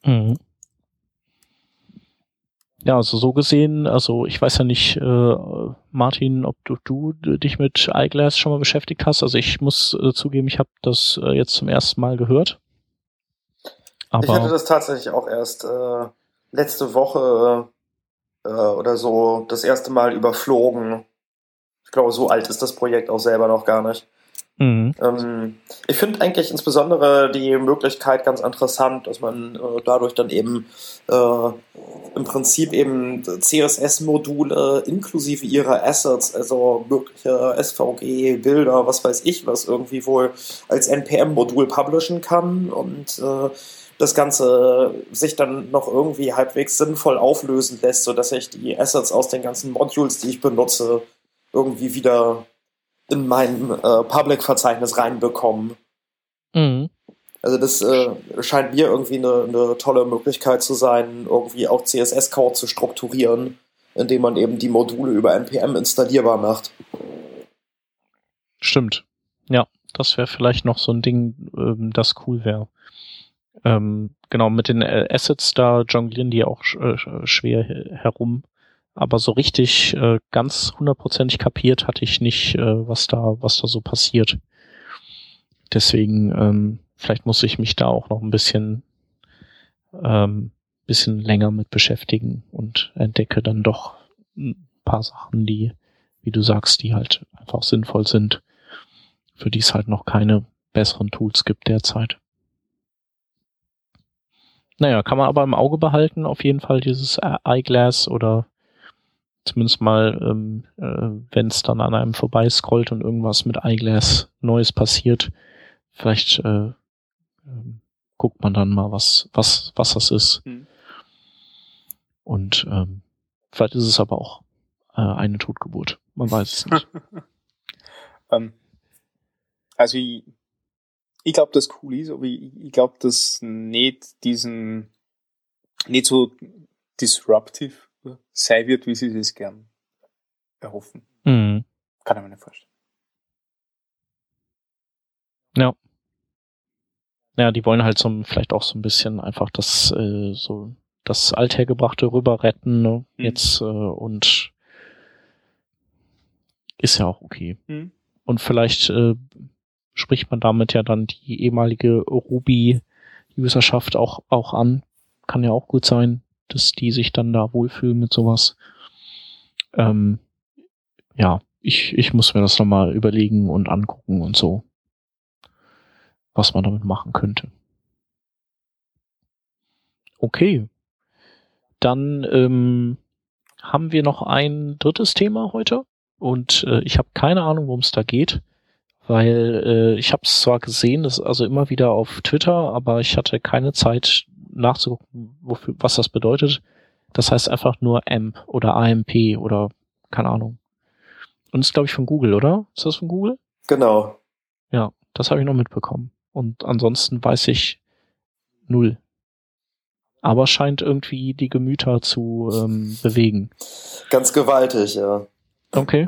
S2: Mhm.
S1: Ja, also so gesehen, also ich weiß ja nicht, äh, Martin, ob du, du dich mit Eyeglass schon mal beschäftigt hast. Also ich muss äh, zugeben, ich habe das äh, jetzt zum ersten Mal gehört.
S3: Aber ich hatte das tatsächlich auch erst äh, letzte Woche äh, oder so das erste Mal überflogen ich glaube, so alt ist das Projekt auch selber noch gar nicht. Mhm. Ähm, ich finde eigentlich insbesondere die Möglichkeit ganz interessant, dass man äh, dadurch dann eben äh, im Prinzip eben CSS-Module inklusive ihrer Assets, also mögliche SVG, Bilder, was weiß ich, was irgendwie wohl als NPM-Modul publishen kann und äh, das Ganze sich dann noch irgendwie halbwegs sinnvoll auflösen lässt, sodass ich die Assets aus den ganzen Modules, die ich benutze, irgendwie wieder in mein äh, Public-Verzeichnis reinbekommen. Mhm. Also das äh, scheint mir irgendwie eine, eine tolle Möglichkeit zu sein, irgendwie auch CSS-Code zu strukturieren, indem man eben die Module über npm installierbar macht.
S1: Stimmt. Ja, das wäre vielleicht noch so ein Ding, ähm, das cool wäre. Ähm, genau, mit den äh, Assets da jonglieren die auch äh, schwer herum aber so richtig äh, ganz hundertprozentig kapiert hatte ich nicht, äh, was da, was da so passiert. Deswegen, ähm, vielleicht muss ich mich da auch noch ein bisschen, ähm, bisschen länger mit beschäftigen und entdecke dann doch ein paar Sachen, die, wie du sagst, die halt einfach sinnvoll sind, für die es halt noch keine besseren Tools gibt derzeit. Naja, kann man aber im Auge behalten, auf jeden Fall dieses Eyeglass oder zumindest mal, ähm, äh, wenn es dann an einem vorbei scrollt und irgendwas mit Eyeglass Neues passiert, vielleicht äh, äh, guckt man dann mal, was, was, was das ist. Mhm. Und ähm, vielleicht ist es aber auch äh, eine Totgeburt. Man weiß es nicht. [LAUGHS]
S2: ähm, also ich, ich glaube, das cool ist, aber ich, ich glaube, dass nicht diesen, nicht so disruptive sein wird, wie sie es gern erhoffen. Mhm. Kann ich mir nicht vorstellen.
S1: Ja. Ja, die wollen halt so vielleicht auch so ein bisschen einfach das äh, so das althergebrachte rüber retten ne? mhm. jetzt äh, und ist ja auch okay. Mhm. Und vielleicht äh, spricht man damit ja dann die ehemalige Ruby-Userschaft auch auch an. Kann ja auch gut sein dass die sich dann da wohlfühlen mit sowas. Ähm, ja, ich, ich muss mir das nochmal überlegen und angucken und so, was man damit machen könnte. Okay. Dann ähm, haben wir noch ein drittes Thema heute und äh, ich habe keine Ahnung, worum es da geht, weil äh, ich habe es zwar gesehen, das also immer wieder auf Twitter, aber ich hatte keine Zeit, nachzugucken, wofür, was das bedeutet. Das heißt einfach nur AMP oder AMP oder keine Ahnung. Und ist, glaube ich, von Google, oder? Ist das von Google?
S3: Genau.
S1: Ja, das habe ich noch mitbekommen. Und ansonsten weiß ich null, aber scheint irgendwie die Gemüter zu ähm, bewegen.
S3: Ganz gewaltig, ja.
S1: Okay.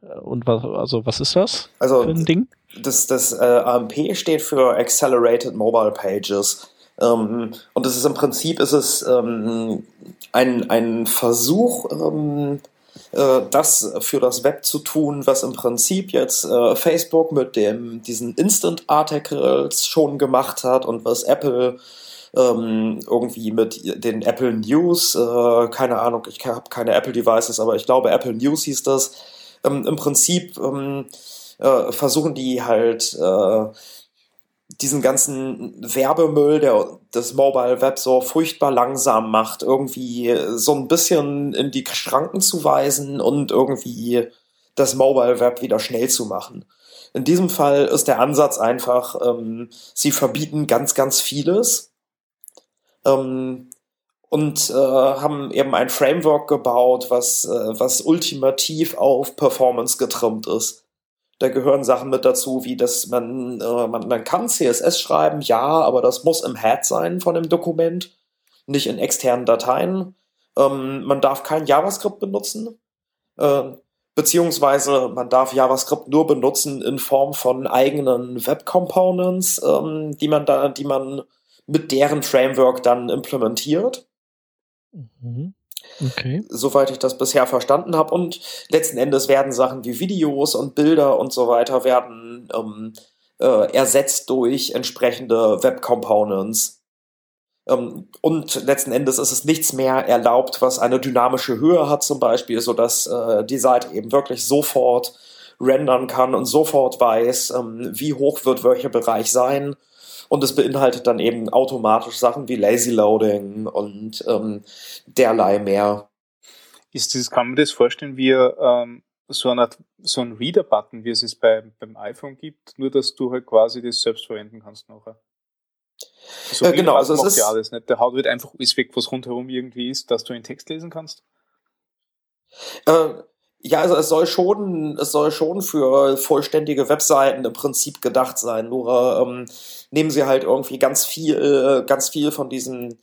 S1: Und was, also was ist das
S3: also,
S1: für ein Ding?
S3: Das, das äh, AMP steht für Accelerated Mobile Pages. Ähm, und das ist im Prinzip ist es ähm, ein, ein Versuch, ähm, äh, das für das Web zu tun, was im Prinzip jetzt äh, Facebook mit dem diesen Instant Articles schon gemacht hat und was Apple ähm, irgendwie mit den Apple News, äh, keine Ahnung, ich habe keine Apple Devices, aber ich glaube Apple News hieß das. Ähm, Im Prinzip ähm, äh, versuchen die halt äh, diesen ganzen Werbemüll, der das Mobile Web so furchtbar langsam macht, irgendwie so ein bisschen in die Schranken zu weisen und irgendwie das Mobile Web wieder schnell zu machen. In diesem Fall ist der Ansatz einfach, ähm, sie verbieten ganz, ganz vieles ähm, und äh, haben eben ein Framework gebaut, was, äh, was ultimativ auf Performance getrimmt ist. Da gehören Sachen mit dazu, wie dass man, äh, man, man kann CSS schreiben, ja, aber das muss im Head sein von dem Dokument, nicht in externen Dateien. Ähm, man darf kein JavaScript benutzen, äh, beziehungsweise man darf JavaScript nur benutzen in Form von eigenen Web Components, ähm, die man da, die man mit deren Framework dann implementiert.
S1: Mhm. Okay.
S3: Soweit ich das bisher verstanden habe. Und letzten Endes werden Sachen wie Videos und Bilder und so weiter werden ähm, äh, ersetzt durch entsprechende Web Components. Ähm, und letzten Endes ist es nichts mehr erlaubt, was eine dynamische Höhe hat, zum Beispiel, sodass äh, die Seite eben wirklich sofort rendern kann und sofort weiß, ähm, wie hoch wird welcher Bereich sein und es beinhaltet dann eben automatisch Sachen wie Lazy Loading und ähm, derlei mehr.
S2: Ist das, kann man das vorstellen wie ähm, so, eine, so ein Reader-Button, wie es es bei, beim iPhone gibt, nur dass du halt quasi das selbst verwenden kannst nachher?
S3: So äh, genau, also es ist
S2: ja alles nicht. Der Haut wird einfach alles weg, was rundherum irgendwie ist, dass du einen Text lesen kannst.
S3: Äh, ja, also es soll schon, es soll schon für vollständige Webseiten im Prinzip gedacht sein. Nur ähm, nehmen sie halt irgendwie ganz viel, äh, ganz viel von diesen,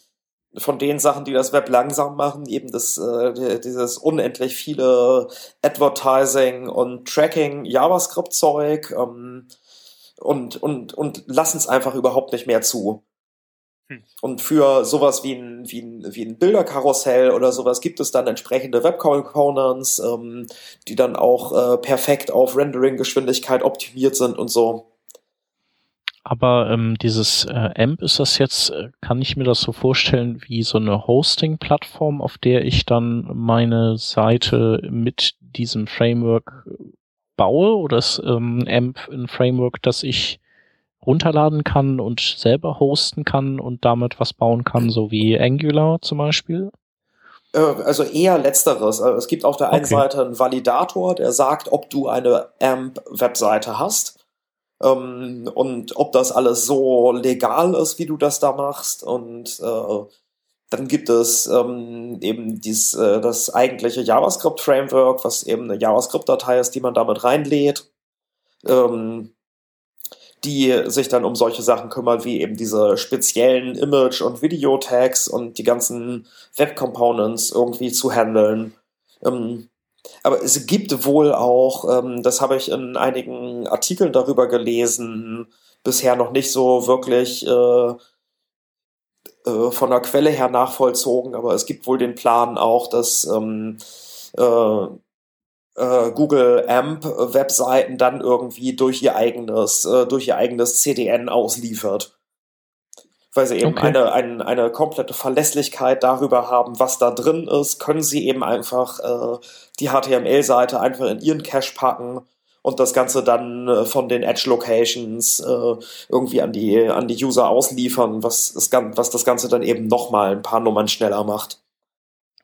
S3: von den Sachen, die das Web langsam machen, eben das, äh, dieses unendlich viele Advertising und Tracking JavaScript-Zeug ähm, und, und, und lassen es einfach überhaupt nicht mehr zu. Hm. Und für sowas wie ein, wie ein, wie ein Bilderkarussell oder sowas gibt es dann entsprechende Web Components, ähm, die dann auch äh, perfekt auf Rendering-Geschwindigkeit optimiert sind und so.
S1: Aber ähm, dieses äh, AMP ist das jetzt, äh, kann ich mir das so vorstellen, wie so eine Hosting-Plattform, auf der ich dann meine Seite mit diesem Framework baue? Oder ist ähm, AMP ein Framework, das ich runterladen kann und selber hosten kann und damit was bauen kann, so wie Angular zum Beispiel?
S3: Äh, also eher letzteres. Also es gibt auf der einen okay. Seite einen Validator, der sagt, ob du eine AMP-Webseite hast ähm, und ob das alles so legal ist, wie du das da machst. Und äh, dann gibt es ähm, eben dies, äh, das eigentliche JavaScript-Framework, was eben eine JavaScript-Datei ist, die man damit reinlädt. Ähm, die sich dann um solche Sachen kümmert, wie eben diese speziellen Image- und Video-Tags und die ganzen Web-Components irgendwie zu handeln. Ähm, aber es gibt wohl auch, ähm, das habe ich in einigen Artikeln darüber gelesen, bisher noch nicht so wirklich äh, äh, von der Quelle her nachvollzogen, aber es gibt wohl den Plan auch, dass ähm, äh, äh, Google AMP Webseiten dann irgendwie durch ihr eigenes, äh, durch ihr eigenes CDN ausliefert. Weil sie eben okay. eine, eine, eine komplette Verlässlichkeit darüber haben, was da drin ist, können sie eben einfach äh, die HTML-Seite einfach in ihren Cache packen und das Ganze dann äh, von den Edge Locations äh, irgendwie an die, an die User ausliefern, was, das, was das Ganze dann eben nochmal ein paar Nummern schneller macht.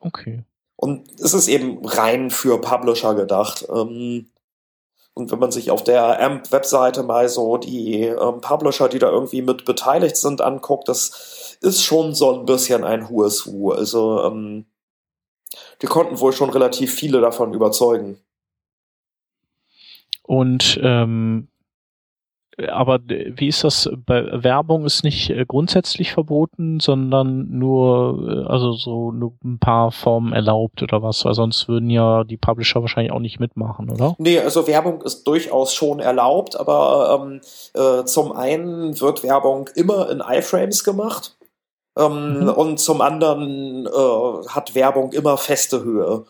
S1: Okay.
S3: Und es ist eben rein für Publisher gedacht. Ähm, und wenn man sich auf der AMP-Webseite mal so die ähm, Publisher, die da irgendwie mit beteiligt sind, anguckt, das ist schon so ein bisschen ein hohes Hu. Also ähm, die konnten wohl schon relativ viele davon überzeugen.
S1: Und ähm, aber wie ist das? Bei Werbung ist nicht äh, grundsätzlich verboten, sondern nur, äh, also so nur ein paar Formen erlaubt oder was, weil sonst würden ja die Publisher wahrscheinlich auch nicht mitmachen, oder?
S3: Nee, also Werbung ist durchaus schon erlaubt, aber ähm, äh, zum einen wird Werbung immer in iFrames gemacht. Ähm, mhm. Und zum anderen äh, hat Werbung immer feste Höhe.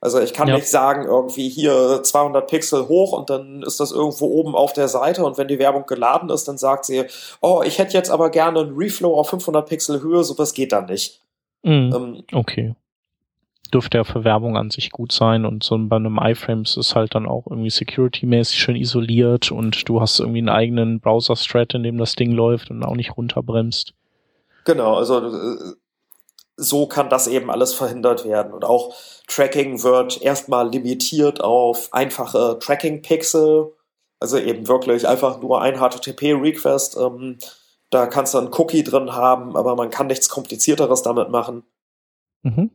S3: Also ich kann ja. nicht sagen, irgendwie hier 200 Pixel hoch und dann ist das irgendwo oben auf der Seite und wenn die Werbung geladen ist, dann sagt sie, oh, ich hätte jetzt aber gerne einen Reflow auf 500 Pixel Höhe, sowas geht dann nicht.
S1: Mhm. Ähm, okay. Dürfte ja für Werbung an sich gut sein und so bei einem iFrames ist halt dann auch irgendwie security-mäßig schön isoliert und du hast irgendwie einen eigenen Browser-Thread, in dem das Ding läuft und auch nicht runterbremst.
S3: Genau, also äh, so kann das eben alles verhindert werden. Und auch Tracking wird erstmal limitiert auf einfache Tracking-Pixel, also eben wirklich einfach nur ein HTTP-Request. Ähm, da kannst du einen Cookie drin haben, aber man kann nichts Komplizierteres damit machen.
S1: Mhm.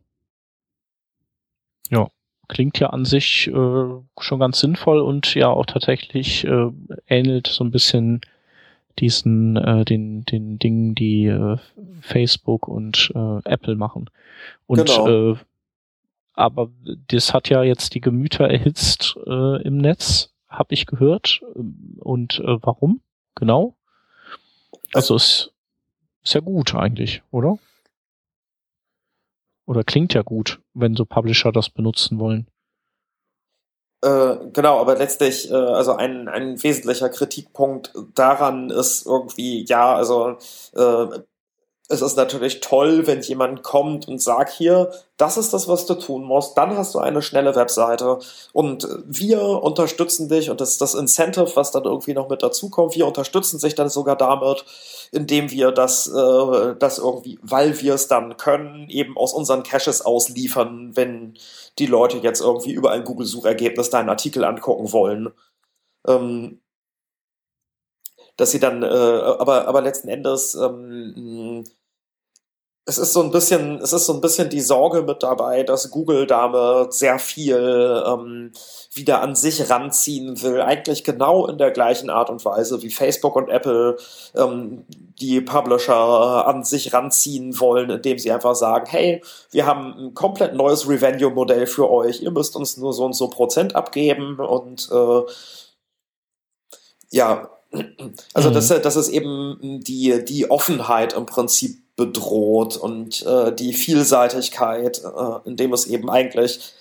S1: Ja, klingt ja an sich äh, schon ganz sinnvoll und ja auch tatsächlich äh, ähnelt so ein bisschen diesen, äh, den, den Dingen, die äh, Facebook und äh, Apple machen. Und genau. äh, aber das hat ja jetzt die Gemüter erhitzt äh, im Netz, habe ich gehört. Und äh, warum? Genau. Also es ist ja gut eigentlich, oder? Oder klingt ja gut, wenn so Publisher das benutzen wollen.
S3: Äh, genau, aber letztlich, äh, also ein, ein wesentlicher Kritikpunkt daran ist irgendwie, ja, also äh, es ist natürlich toll, wenn jemand kommt und sagt, hier, das ist das, was du tun musst, dann hast du eine schnelle Webseite. Und wir unterstützen dich und das ist das Incentive, was dann irgendwie noch mit dazukommt, wir unterstützen sich dann sogar damit, indem wir das, äh, das irgendwie, weil wir es dann können, eben aus unseren Caches ausliefern, wenn die Leute jetzt irgendwie über ein Google-Suchergebnis deinen Artikel angucken wollen. Ähm, dass sie dann, äh, aber, aber letzten Endes, ähm, es ist so ein bisschen, es ist so ein bisschen die Sorge mit dabei, dass Google damit sehr viel ähm, wieder an sich ranziehen will. Eigentlich genau in der gleichen Art und Weise, wie Facebook und Apple ähm, die Publisher an sich ranziehen wollen, indem sie einfach sagen, hey, wir haben ein komplett neues Revenue-Modell für euch, ihr müsst uns nur so und so Prozent abgeben und äh, ja, [CLEARS THROAT] also mhm. das, das ist eben die, die Offenheit im Prinzip bedroht und äh, die Vielseitigkeit, äh, indem es eben eigentlich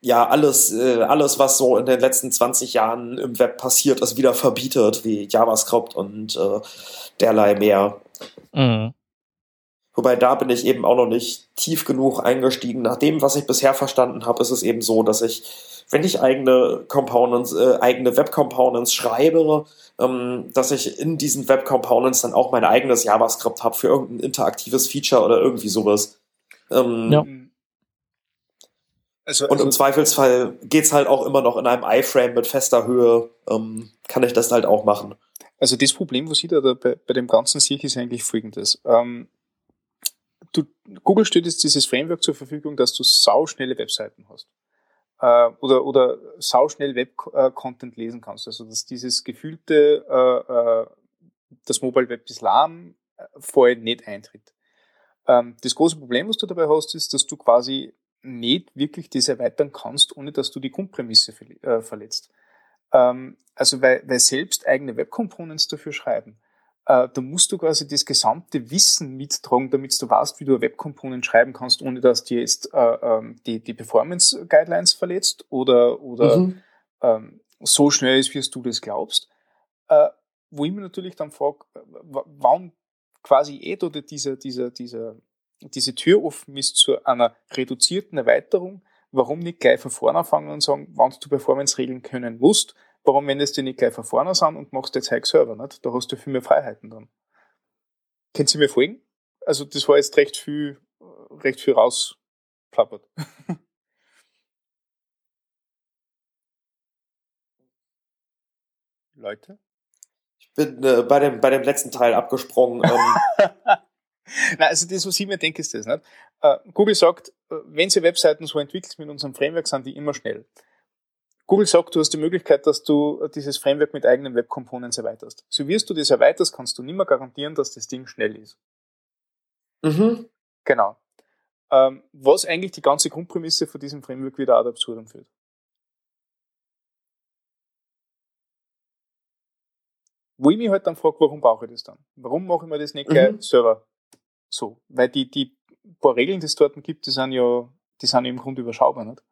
S3: ja alles, äh, alles, was so in den letzten 20 Jahren im Web passiert ist, wieder verbietet, wie JavaScript und äh, derlei mehr. Mhm. Wobei da bin ich eben auch noch nicht tief genug eingestiegen. Nach dem, was ich bisher verstanden habe, ist es eben so, dass ich wenn ich eigene Components, äh, eigene Web Components schreibe, ähm, dass ich in diesen Web Components dann auch mein eigenes JavaScript habe für irgendein interaktives Feature oder irgendwie sowas. Ähm, ja. Also, und im also Zweifelsfall geht's halt auch immer noch in einem iFrame mit fester Höhe, ähm, kann ich das halt auch machen.
S2: Also das Problem, was ich da bei, bei dem Ganzen sehe, ist eigentlich folgendes. Ähm, du, Google stellt jetzt dieses Framework zur Verfügung, dass du sauschnelle Webseiten hast äh, oder, oder sauschnell Web-Content lesen kannst. Also dass dieses gefühlte, äh, äh, das Mobile Web ist lahm, äh, vorher nicht eintritt. Ähm, das große Problem, was du dabei hast, ist, dass du quasi nicht wirklich das erweitern kannst, ohne dass du die Grundprämisse äh, verletzt. Ähm, also weil, weil selbst eigene Web-Components dafür schreiben äh, da musst du quasi das gesamte Wissen mittragen, damit du weißt, wie du eine Web-Component schreiben kannst, ohne dass dir jetzt äh, ähm, die, die Performance-Guidelines verletzt oder, oder mhm. ähm, so schnell ist, wie du das glaubst. Wo ich mir natürlich dann frage, warum quasi eh da diese, diese, diese, diese Tür offen ist zu einer reduzierten Erweiterung, warum nicht gleich von vorne anfangen und sagen, wann du Performance regeln können musst, warum wendest du nicht gleich von vorne an und machst jetzt Zeug selber, nicht? Da hast du viel mehr Freiheiten dann. Können Sie mir folgen? Also, das war jetzt recht viel, recht viel rausplappert. [LAUGHS] Leute?
S3: Ich bin äh, bei, dem, bei dem letzten Teil abgesprungen. Ähm. [LAUGHS] [LAUGHS]
S2: Nein, also das, was ich mir denke, ist das. Nicht? Uh, Google sagt, äh, wenn Sie Webseiten so entwickelt mit unserem Framework, sind die immer schnell. Google sagt, du hast die Möglichkeit, dass du dieses Framework mit eigenen Web Components erweiterst. So wirst du das erweiterst, kannst du nicht mehr garantieren, dass das Ding schnell ist. Mhm. Genau. Ähm, was eigentlich die ganze Grundprämisse von diesem Framework wieder ad absurdum führt. Wo ich mich halt dann frage, warum brauche ich das dann? Warum mache ich mir das nicht mhm. gleich selber so? Weil die, die paar Regeln, die es dort gibt, die sind ja, die sind ja im Grunde überschaubar, nicht?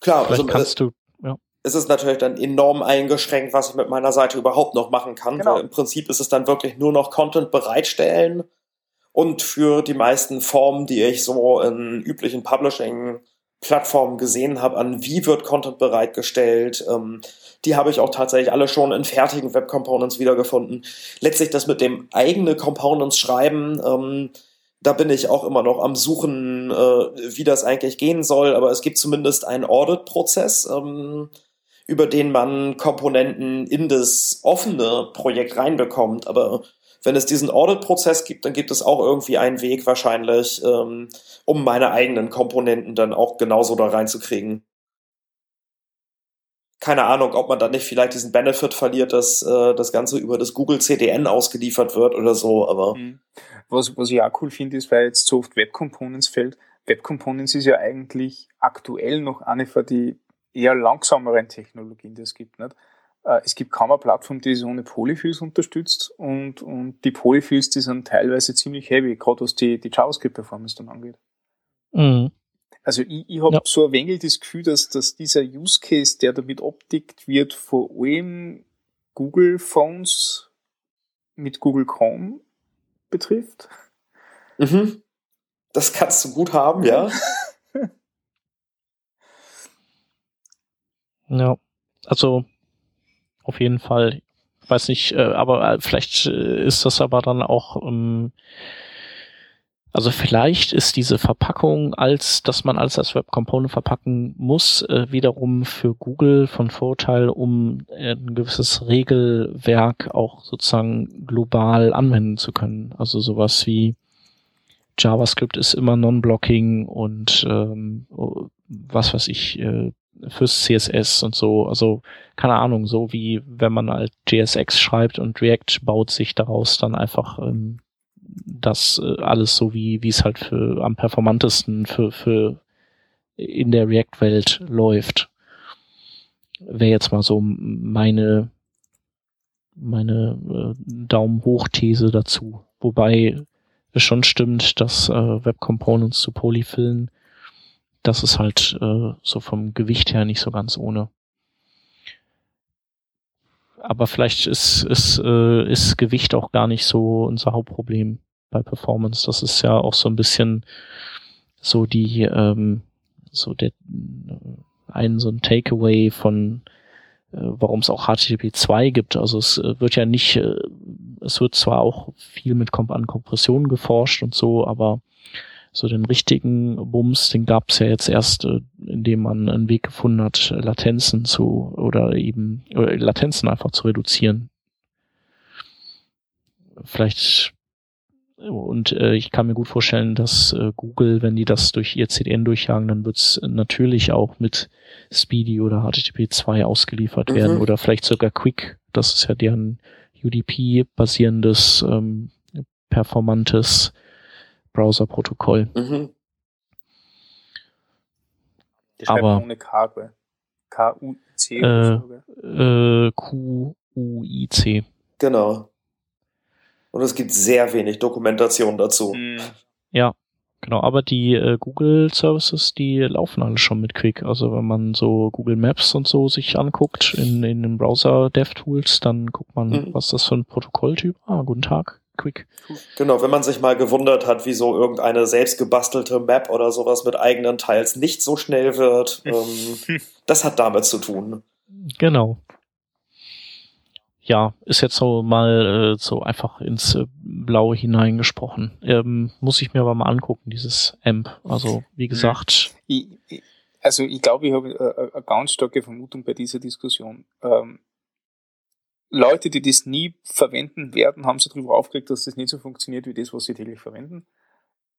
S3: Klar, also kannst du, ja. Es ist natürlich dann enorm eingeschränkt, was ich mit meiner Seite überhaupt noch machen kann. Genau. Weil Im Prinzip ist es dann wirklich nur noch Content bereitstellen und für die meisten Formen, die ich so in üblichen Publishing-Plattformen gesehen habe, an wie wird Content bereitgestellt, ähm, die habe ich auch tatsächlich alle schon in fertigen Web Components wiedergefunden. Letztlich das mit dem eigene Components schreiben, ähm, da bin ich auch immer noch am Suchen, äh, wie das eigentlich gehen soll. Aber es gibt zumindest einen Audit-Prozess, ähm, über den man Komponenten in das offene Projekt reinbekommt. Aber wenn es diesen Audit-Prozess gibt, dann gibt es auch irgendwie einen Weg wahrscheinlich, ähm, um meine eigenen Komponenten dann auch genauso da reinzukriegen. Keine Ahnung, ob man dann nicht vielleicht diesen Benefit verliert, dass äh, das Ganze über das Google CDN ausgeliefert wird oder so, aber. Mhm.
S2: Was, was ich auch cool finde, ist, weil jetzt so oft Web Components fällt. Web Components ist ja eigentlich aktuell noch eine von die eher langsameren Technologien, die es gibt. Nicht? Äh, es gibt kaum eine Plattform, die es ohne Polyfills unterstützt und, und die Polyfills, die sind teilweise ziemlich heavy, gerade was die, die JavaScript-Performance dann angeht. Mhm. Also ich, ich habe ja. so ein wenig das Gefühl, dass, dass dieser Use Case, der damit abdeckt wird, vor allem Google Phones mit Google Chrome betrifft.
S3: Mhm. Das kannst du gut haben, ja. [LAUGHS]
S1: ja, also auf jeden Fall. Weiß nicht, äh, aber äh, vielleicht äh, ist das aber dann auch ähm, also vielleicht ist diese Verpackung, als dass man alles als Web Component verpacken muss, äh, wiederum für Google von Vorteil, um äh, ein gewisses Regelwerk auch sozusagen global anwenden zu können. Also sowas wie JavaScript ist immer Non-Blocking und ähm, was weiß ich, fürs CSS und so. Also keine Ahnung, so wie wenn man halt JSX schreibt und React baut sich daraus dann einfach ähm, das äh, alles so wie wie es halt für am performantesten für für in der React-Welt läuft. Wäre jetzt mal so meine meine äh, Daumen hoch These dazu. Wobei es schon stimmt, dass äh, Web Components zu Polyfillen, das ist halt äh, so vom Gewicht her nicht so ganz ohne aber vielleicht ist, ist, äh, ist Gewicht auch gar nicht so unser Hauptproblem bei Performance. Das ist ja auch so ein bisschen so die, ähm, so der, ein, so ein Takeaway von, äh, warum es auch HTTP 2 gibt. Also es äh, wird ja nicht, äh, es wird zwar auch viel mit Kom an Kompressionen geforscht und so, aber so den richtigen Bums, den gab es ja jetzt erst, äh, indem man einen Weg gefunden hat, Latenzen zu oder eben oder Latenzen einfach zu reduzieren. Vielleicht und äh, ich kann mir gut vorstellen, dass äh, Google, wenn die das durch ihr CDN durchjagen, dann wird es natürlich auch mit Speedy oder HTTP 2 ausgeliefert mhm. werden oder vielleicht sogar Quick. Das ist ja deren UDP-basierendes ähm, performantes Browser-Protokoll. Mhm. Aber ohne K, K-U-C äh, äh, Q-U-I-C.
S3: Genau. Und es gibt sehr wenig Dokumentation dazu. Mhm.
S1: Ja, genau. Aber die äh, Google Services, die laufen alle schon mit Quick. Also wenn man so Google Maps und so sich anguckt in, in den Browser DevTools, dann guckt man, mhm. was das für ein Protokolltyp. Ah, guten Tag. Quick.
S3: Genau, wenn man sich mal gewundert hat, wieso irgendeine selbstgebastelte Map oder sowas mit eigenen Teils nicht so schnell wird, [LAUGHS] ähm, das hat damit zu tun.
S1: Genau. Ja, ist jetzt so mal äh, so einfach ins äh, Blaue hineingesprochen. Ähm, muss ich mir aber mal angucken, dieses AMP. Also, wie gesagt.
S2: Ich, ich, also, ich glaube, ich habe äh, eine ganz starke Vermutung bei dieser Diskussion. Ähm, Leute, die das nie verwenden werden, haben sich darüber aufgeregt, dass das nicht so funktioniert wie das, was sie täglich verwenden.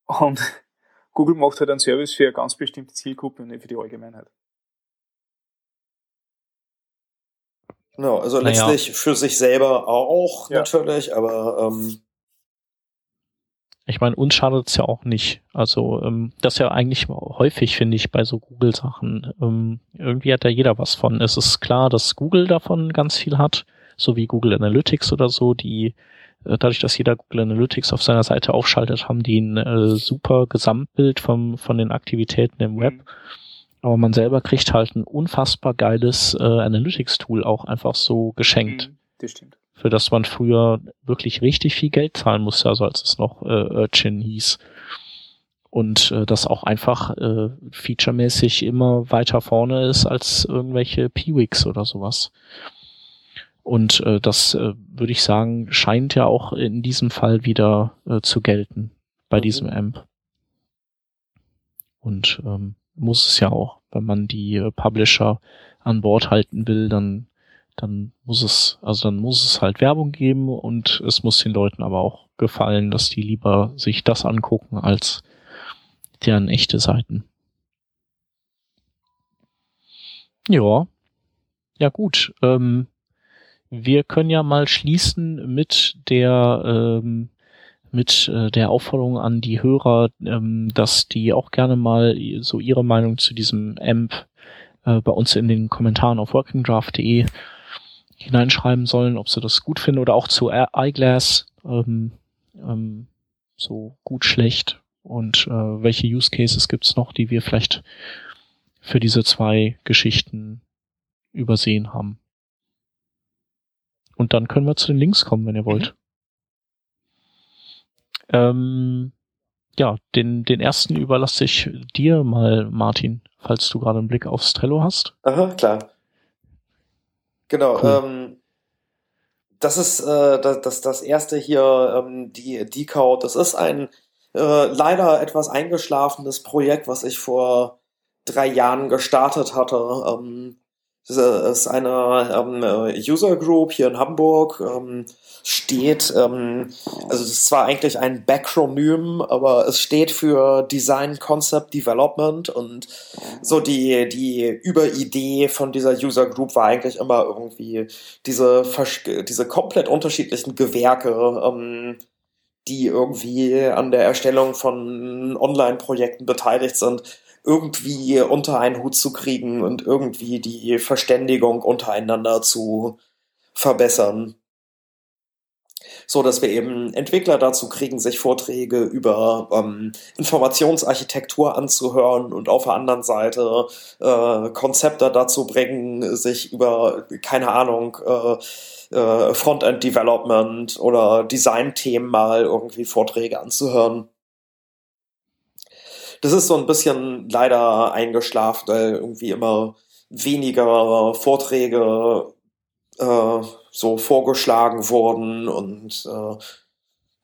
S2: Und [LAUGHS] Google macht halt einen Service für eine ganz bestimmte Zielgruppe und nicht für die Allgemeinheit.
S3: No, also letztlich für sich selber auch ja. natürlich, aber ähm
S1: ich meine, uns schadet es ja auch nicht. Also ähm, das ist ja eigentlich häufig, finde ich, bei so Google-Sachen. Ähm, irgendwie hat da jeder was von. Es ist klar, dass Google davon ganz viel hat so wie Google Analytics oder so, die äh, dadurch, dass jeder Google Analytics auf seiner Seite aufschaltet, haben die ein äh, super Gesamtbild vom, von den Aktivitäten im Web. Mhm. Aber man selber kriegt halt ein unfassbar geiles äh, Analytics-Tool auch einfach so geschenkt. Mhm,
S2: das stimmt
S1: für das man früher wirklich richtig viel Geld zahlen musste, also als es noch äh, Urchin hieß. Und äh, das auch einfach äh, featuremäßig immer weiter vorne ist als irgendwelche P-Wix oder sowas. Und äh, das äh, würde ich sagen, scheint ja auch in diesem Fall wieder äh, zu gelten bei mhm. diesem AMP. Und ähm, muss es ja auch, wenn man die äh, Publisher an Bord halten will, dann dann muss es, also dann muss es halt Werbung geben und es muss den Leuten aber auch gefallen, dass die lieber sich das angucken als deren echte Seiten. Ja, ja gut. Ähm, wir können ja mal schließen mit der ähm, mit äh, der Aufforderung an die Hörer, ähm, dass die auch gerne mal so ihre Meinung zu diesem AMP äh, bei uns in den Kommentaren auf workingdraft.de hineinschreiben sollen, ob sie das gut finden oder auch zu iGlass, ähm, ähm, so gut, schlecht und äh, welche Use Cases gibt's noch, die wir vielleicht für diese zwei Geschichten übersehen haben. Und dann können wir zu den Links kommen, wenn ihr wollt. Mhm. Ähm, ja, den, den ersten überlasse ich dir mal, Martin, falls du gerade einen Blick aufs Trello hast.
S3: Aha, klar. Genau. Cool. Ähm, das ist äh, das, das, das erste hier, ähm, die Decode. Das ist ein äh, leider etwas eingeschlafenes Projekt, was ich vor drei Jahren gestartet hatte. Ähm, das ist eine ähm, User Group hier in Hamburg. Ähm, steht, ähm, also es ist zwar eigentlich ein Backronym, aber es steht für Design Concept Development und so die, die Überidee von dieser User Group war eigentlich immer irgendwie diese, diese komplett unterschiedlichen Gewerke, ähm, die irgendwie an der Erstellung von Online-Projekten beteiligt sind, irgendwie unter einen Hut zu kriegen und irgendwie die Verständigung untereinander zu verbessern so dass wir eben Entwickler dazu kriegen, sich Vorträge über ähm, Informationsarchitektur anzuhören und auf der anderen Seite äh, Konzepte dazu bringen, sich über, keine Ahnung, äh, äh, Frontend Development oder Design-Themen mal irgendwie Vorträge anzuhören. Das ist so ein bisschen leider eingeschlafen, weil irgendwie immer weniger Vorträge äh, so vorgeschlagen wurden und äh,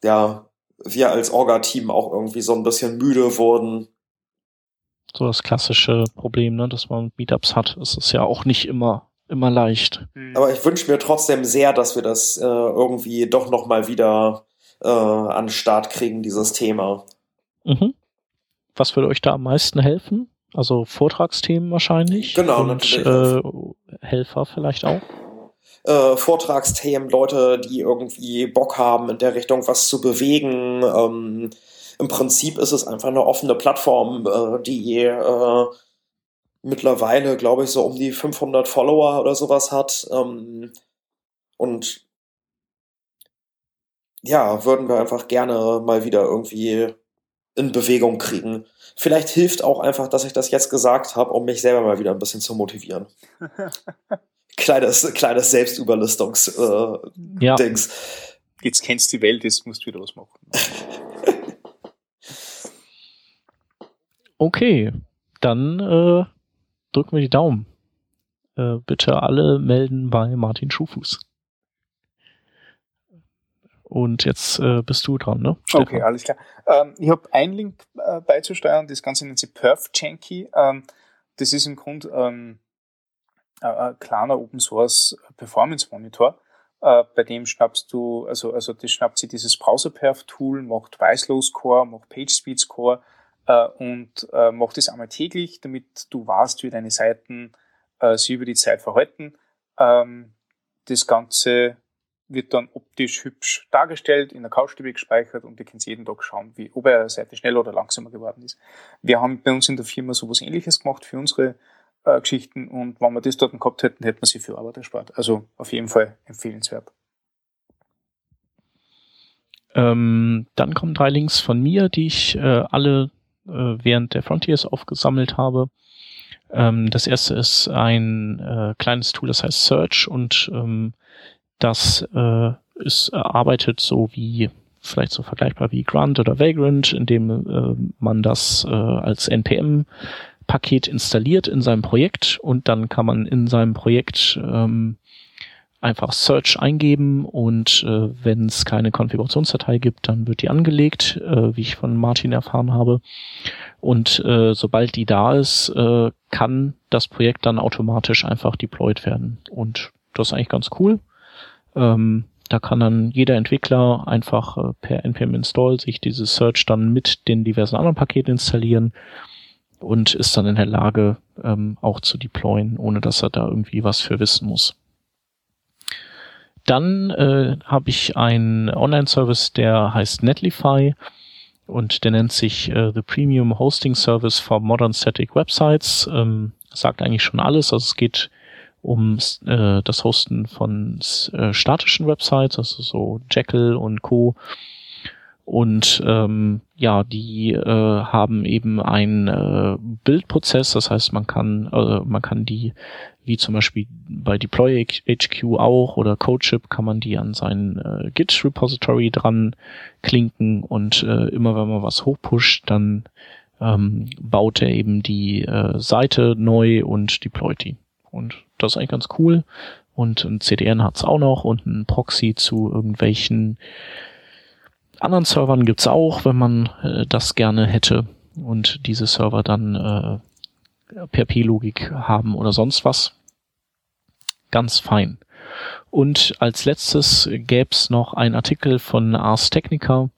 S3: ja, wir als Orga-Team auch irgendwie so ein bisschen müde wurden.
S1: So das klassische Problem, ne, dass man Meetups hat, ist es ja auch nicht immer immer leicht.
S3: Hm. Aber ich wünsche mir trotzdem sehr, dass wir das äh, irgendwie doch noch mal wieder äh, an den Start kriegen, dieses Thema.
S1: Mhm. Was würde euch da am meisten helfen? Also Vortragsthemen wahrscheinlich.
S3: Genau,
S1: und, natürlich. Äh, Helfer vielleicht auch
S3: äh, Vortragsthemen, Leute, die irgendwie Bock haben, in der Richtung was zu bewegen. Ähm, Im Prinzip ist es einfach eine offene Plattform, äh, die äh, mittlerweile, glaube ich, so um die 500 Follower oder sowas hat. Ähm, und ja, würden wir einfach gerne mal wieder irgendwie in Bewegung kriegen. Vielleicht hilft auch einfach, dass ich das jetzt gesagt habe, um mich selber mal wieder ein bisschen zu motivieren. [LAUGHS] kleines, kleines Selbstüberlistungs-Dings. Äh, ja.
S2: Jetzt kennst du die Welt, jetzt musst du wieder was machen. [LAUGHS]
S1: okay, dann äh, drücken wir die Daumen. Äh, bitte alle melden bei Martin Schufuß. Und jetzt äh, bist du dran, ne?
S2: Stefan? Okay, alles klar. Ähm, ich habe einen Link äh, beizusteuern, das Ganze nennt sich Perf Janky. Ähm, das ist im Grunde ähm, äh, kleiner Open Source Performance Monitor. Äh, bei dem schnappst du, also, also das schnappt sich dieses Browser-Perf Tool, macht Weißlos Score, macht PageSpeed Score äh, und äh, macht das einmal täglich, damit du weißt, wie deine Seiten sich über die Zeit verhalten. Ähm, das Ganze wird dann optisch hübsch dargestellt, in der Couchstube gespeichert und ihr könnt jeden Tag schauen, wie, ob eine Seite schneller oder langsamer geworden ist. Wir haben bei uns in der Firma sowas ähnliches gemacht für unsere äh, Geschichten und wenn wir das dort gehabt hätten, hätten wir sie für Arbeit erspart. Also auf jeden Fall empfehlenswert.
S1: Ähm, dann kommen drei Links von mir, die ich äh, alle äh, während der Frontiers aufgesammelt habe. Ähm, das erste ist ein äh, kleines Tool, das heißt Search und ähm, das äh, ist arbeitet so wie vielleicht so vergleichbar wie Grunt oder Vagrant, indem äh, man das äh, als NPM Paket installiert in seinem Projekt und dann kann man in seinem Projekt ähm, einfach Search eingeben und äh, wenn es keine Konfigurationsdatei gibt, dann wird die angelegt, äh, wie ich von Martin erfahren habe. Und äh, sobald die da ist, äh, kann das Projekt dann automatisch einfach deployed werden. Und das ist eigentlich ganz cool. Ähm, da kann dann jeder Entwickler einfach äh, per npm install sich dieses Search dann mit den diversen anderen Paketen installieren und ist dann in der Lage, ähm, auch zu deployen, ohne dass er da irgendwie was für wissen muss. Dann äh, habe ich einen Online-Service, der heißt Netlify und der nennt sich äh, The Premium Hosting Service for Modern Static Websites. Ähm, sagt eigentlich schon alles. Also es geht um äh, das Hosten von äh, statischen Websites, also so Jekyll und Co. Und ähm, ja, die äh, haben eben einen äh, Bildprozess, das heißt, man kann äh, man kann die wie zum Beispiel bei Deploy HQ auch oder CodeShip kann man die an sein äh, Git Repository dran klinken und äh, immer wenn man was hochpusht, dann ähm, baut er eben die äh, Seite neu und deployt die. Und das ist eigentlich ganz cool. Und ein CDN hat's auch noch und ein Proxy zu irgendwelchen anderen Servern gibt's auch, wenn man äh, das gerne hätte und diese Server dann äh, per P-Logik haben oder sonst was. Ganz fein. Und als letztes gäb's noch ein Artikel von Ars Technica.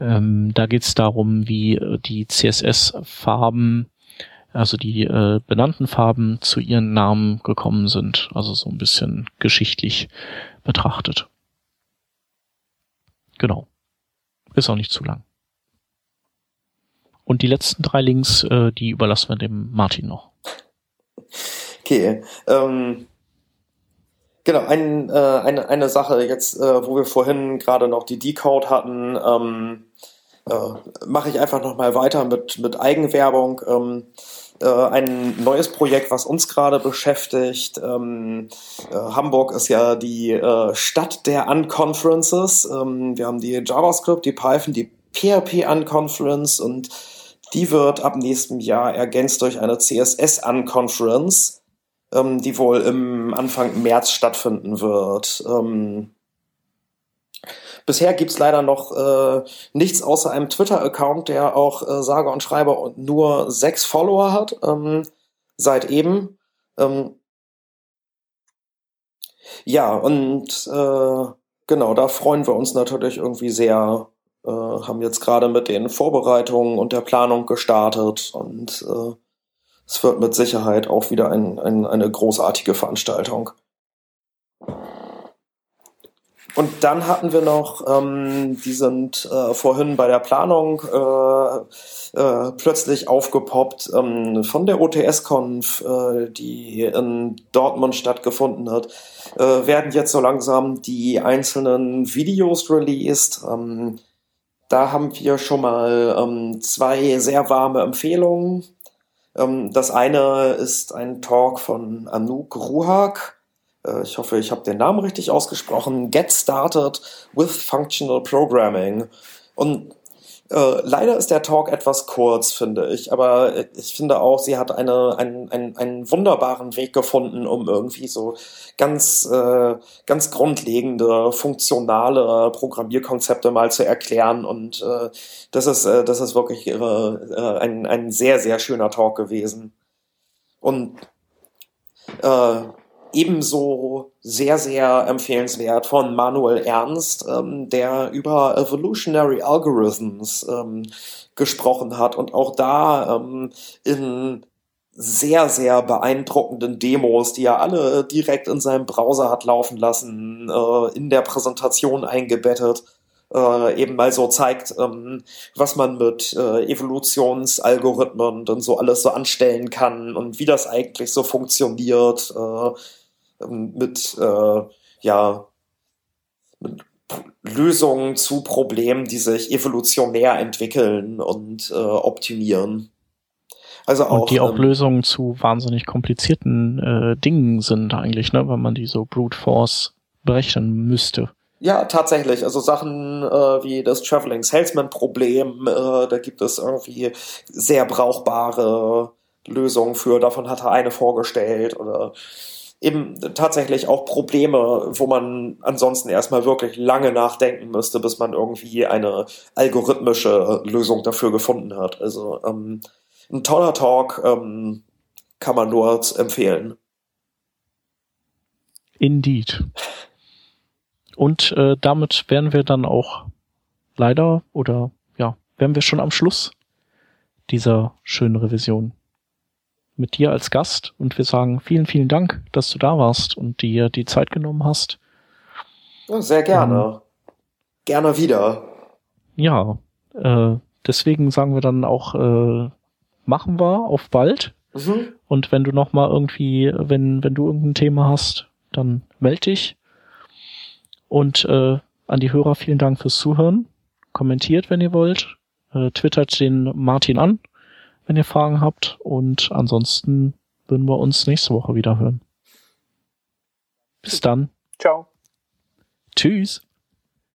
S1: Ähm, da geht's darum, wie äh, die CSS-Farben, also die äh, benannten Farben zu ihren Namen gekommen sind. Also so ein bisschen geschichtlich betrachtet. Genau. Ist auch nicht zu lang. Und die letzten drei Links, äh, die überlassen wir dem Martin noch.
S3: Okay. Ähm, genau, ein, äh, eine, eine Sache jetzt, äh, wo wir vorhin gerade noch die Decode hatten, ähm, äh, mache ich einfach nochmal weiter mit, mit Eigenwerbung. Ähm, äh, ein neues Projekt, was uns gerade beschäftigt. Ähm, äh, Hamburg ist ja die äh, Stadt der Unconferences. Ähm, wir haben die JavaScript, die Python, die PHP Unconference und die wird ab nächstem Jahr ergänzt durch eine CSS Unconference, ähm, die wohl im Anfang März stattfinden wird. Ähm, Bisher gibt's leider noch äh, nichts außer einem Twitter-Account, der auch äh, sage und schreibe und nur sechs Follower hat, ähm, seit eben. Ähm, ja, und äh, genau, da freuen wir uns natürlich irgendwie sehr. Äh, haben jetzt gerade mit den Vorbereitungen und der Planung gestartet und äh, es wird mit Sicherheit auch wieder ein, ein, eine großartige Veranstaltung. Und dann hatten wir noch, ähm, die sind äh, vorhin bei der Planung äh, äh, plötzlich aufgepoppt ähm, von der OTS-Conf, äh, die in Dortmund stattgefunden hat, äh, werden jetzt so langsam die einzelnen Videos released. Ähm, da haben wir schon mal ähm, zwei sehr warme Empfehlungen. Ähm, das eine ist ein Talk von Anouk Ruhak ich hoffe, ich habe den Namen richtig ausgesprochen, Get Started with Functional Programming. Und äh, leider ist der Talk etwas kurz, finde ich, aber ich finde auch, sie hat eine, einen, einen, einen wunderbaren Weg gefunden, um irgendwie so ganz, äh, ganz grundlegende, funktionale Programmierkonzepte mal zu erklären. Und äh, das, ist, äh, das ist wirklich ihre, äh, ein, ein sehr, sehr schöner Talk gewesen. Und äh, ebenso sehr, sehr empfehlenswert von Manuel Ernst, ähm, der über Evolutionary Algorithms ähm, gesprochen hat und auch da ähm, in sehr, sehr beeindruckenden Demos, die er alle direkt in seinem Browser hat laufen lassen, äh, in der Präsentation eingebettet, äh, eben mal so zeigt, ähm, was man mit äh, Evolutionsalgorithmen und so alles so anstellen kann und wie das eigentlich so funktioniert äh, mit, äh, ja, mit Lösungen zu Problemen, die sich evolutionär entwickeln und äh, optimieren.
S1: Also auch, und die auch ähm, Lösungen zu wahnsinnig komplizierten äh, Dingen sind eigentlich, ne, wenn man die so Brute Force berechnen müsste.
S3: Ja, tatsächlich. Also Sachen äh, wie das Traveling Salesman Problem, äh, da gibt es irgendwie sehr brauchbare Lösungen für. Davon hat er eine vorgestellt oder eben tatsächlich auch Probleme, wo man ansonsten erstmal wirklich lange nachdenken müsste, bis man irgendwie eine algorithmische Lösung dafür gefunden hat. Also ähm, ein toller Talk, ähm, kann man nur empfehlen.
S1: Indeed. Und äh, damit wären wir dann auch leider oder ja, wären wir schon am Schluss dieser schönen Revision mit dir als Gast und wir sagen vielen, vielen Dank, dass du da warst und dir die Zeit genommen hast.
S3: Sehr gerne. Ähm, gerne wieder.
S1: Ja, äh, deswegen sagen wir dann auch äh, machen wir auf bald. Mhm. Und wenn du noch mal irgendwie, wenn, wenn du irgendein Thema hast, dann melde dich. Und äh, an die Hörer vielen Dank fürs Zuhören. Kommentiert, wenn ihr wollt. Äh, twittert den Martin an, wenn ihr Fragen habt. Und ansonsten würden wir uns nächste Woche wieder hören. Bis dann.
S2: Ciao.
S1: Tschüss.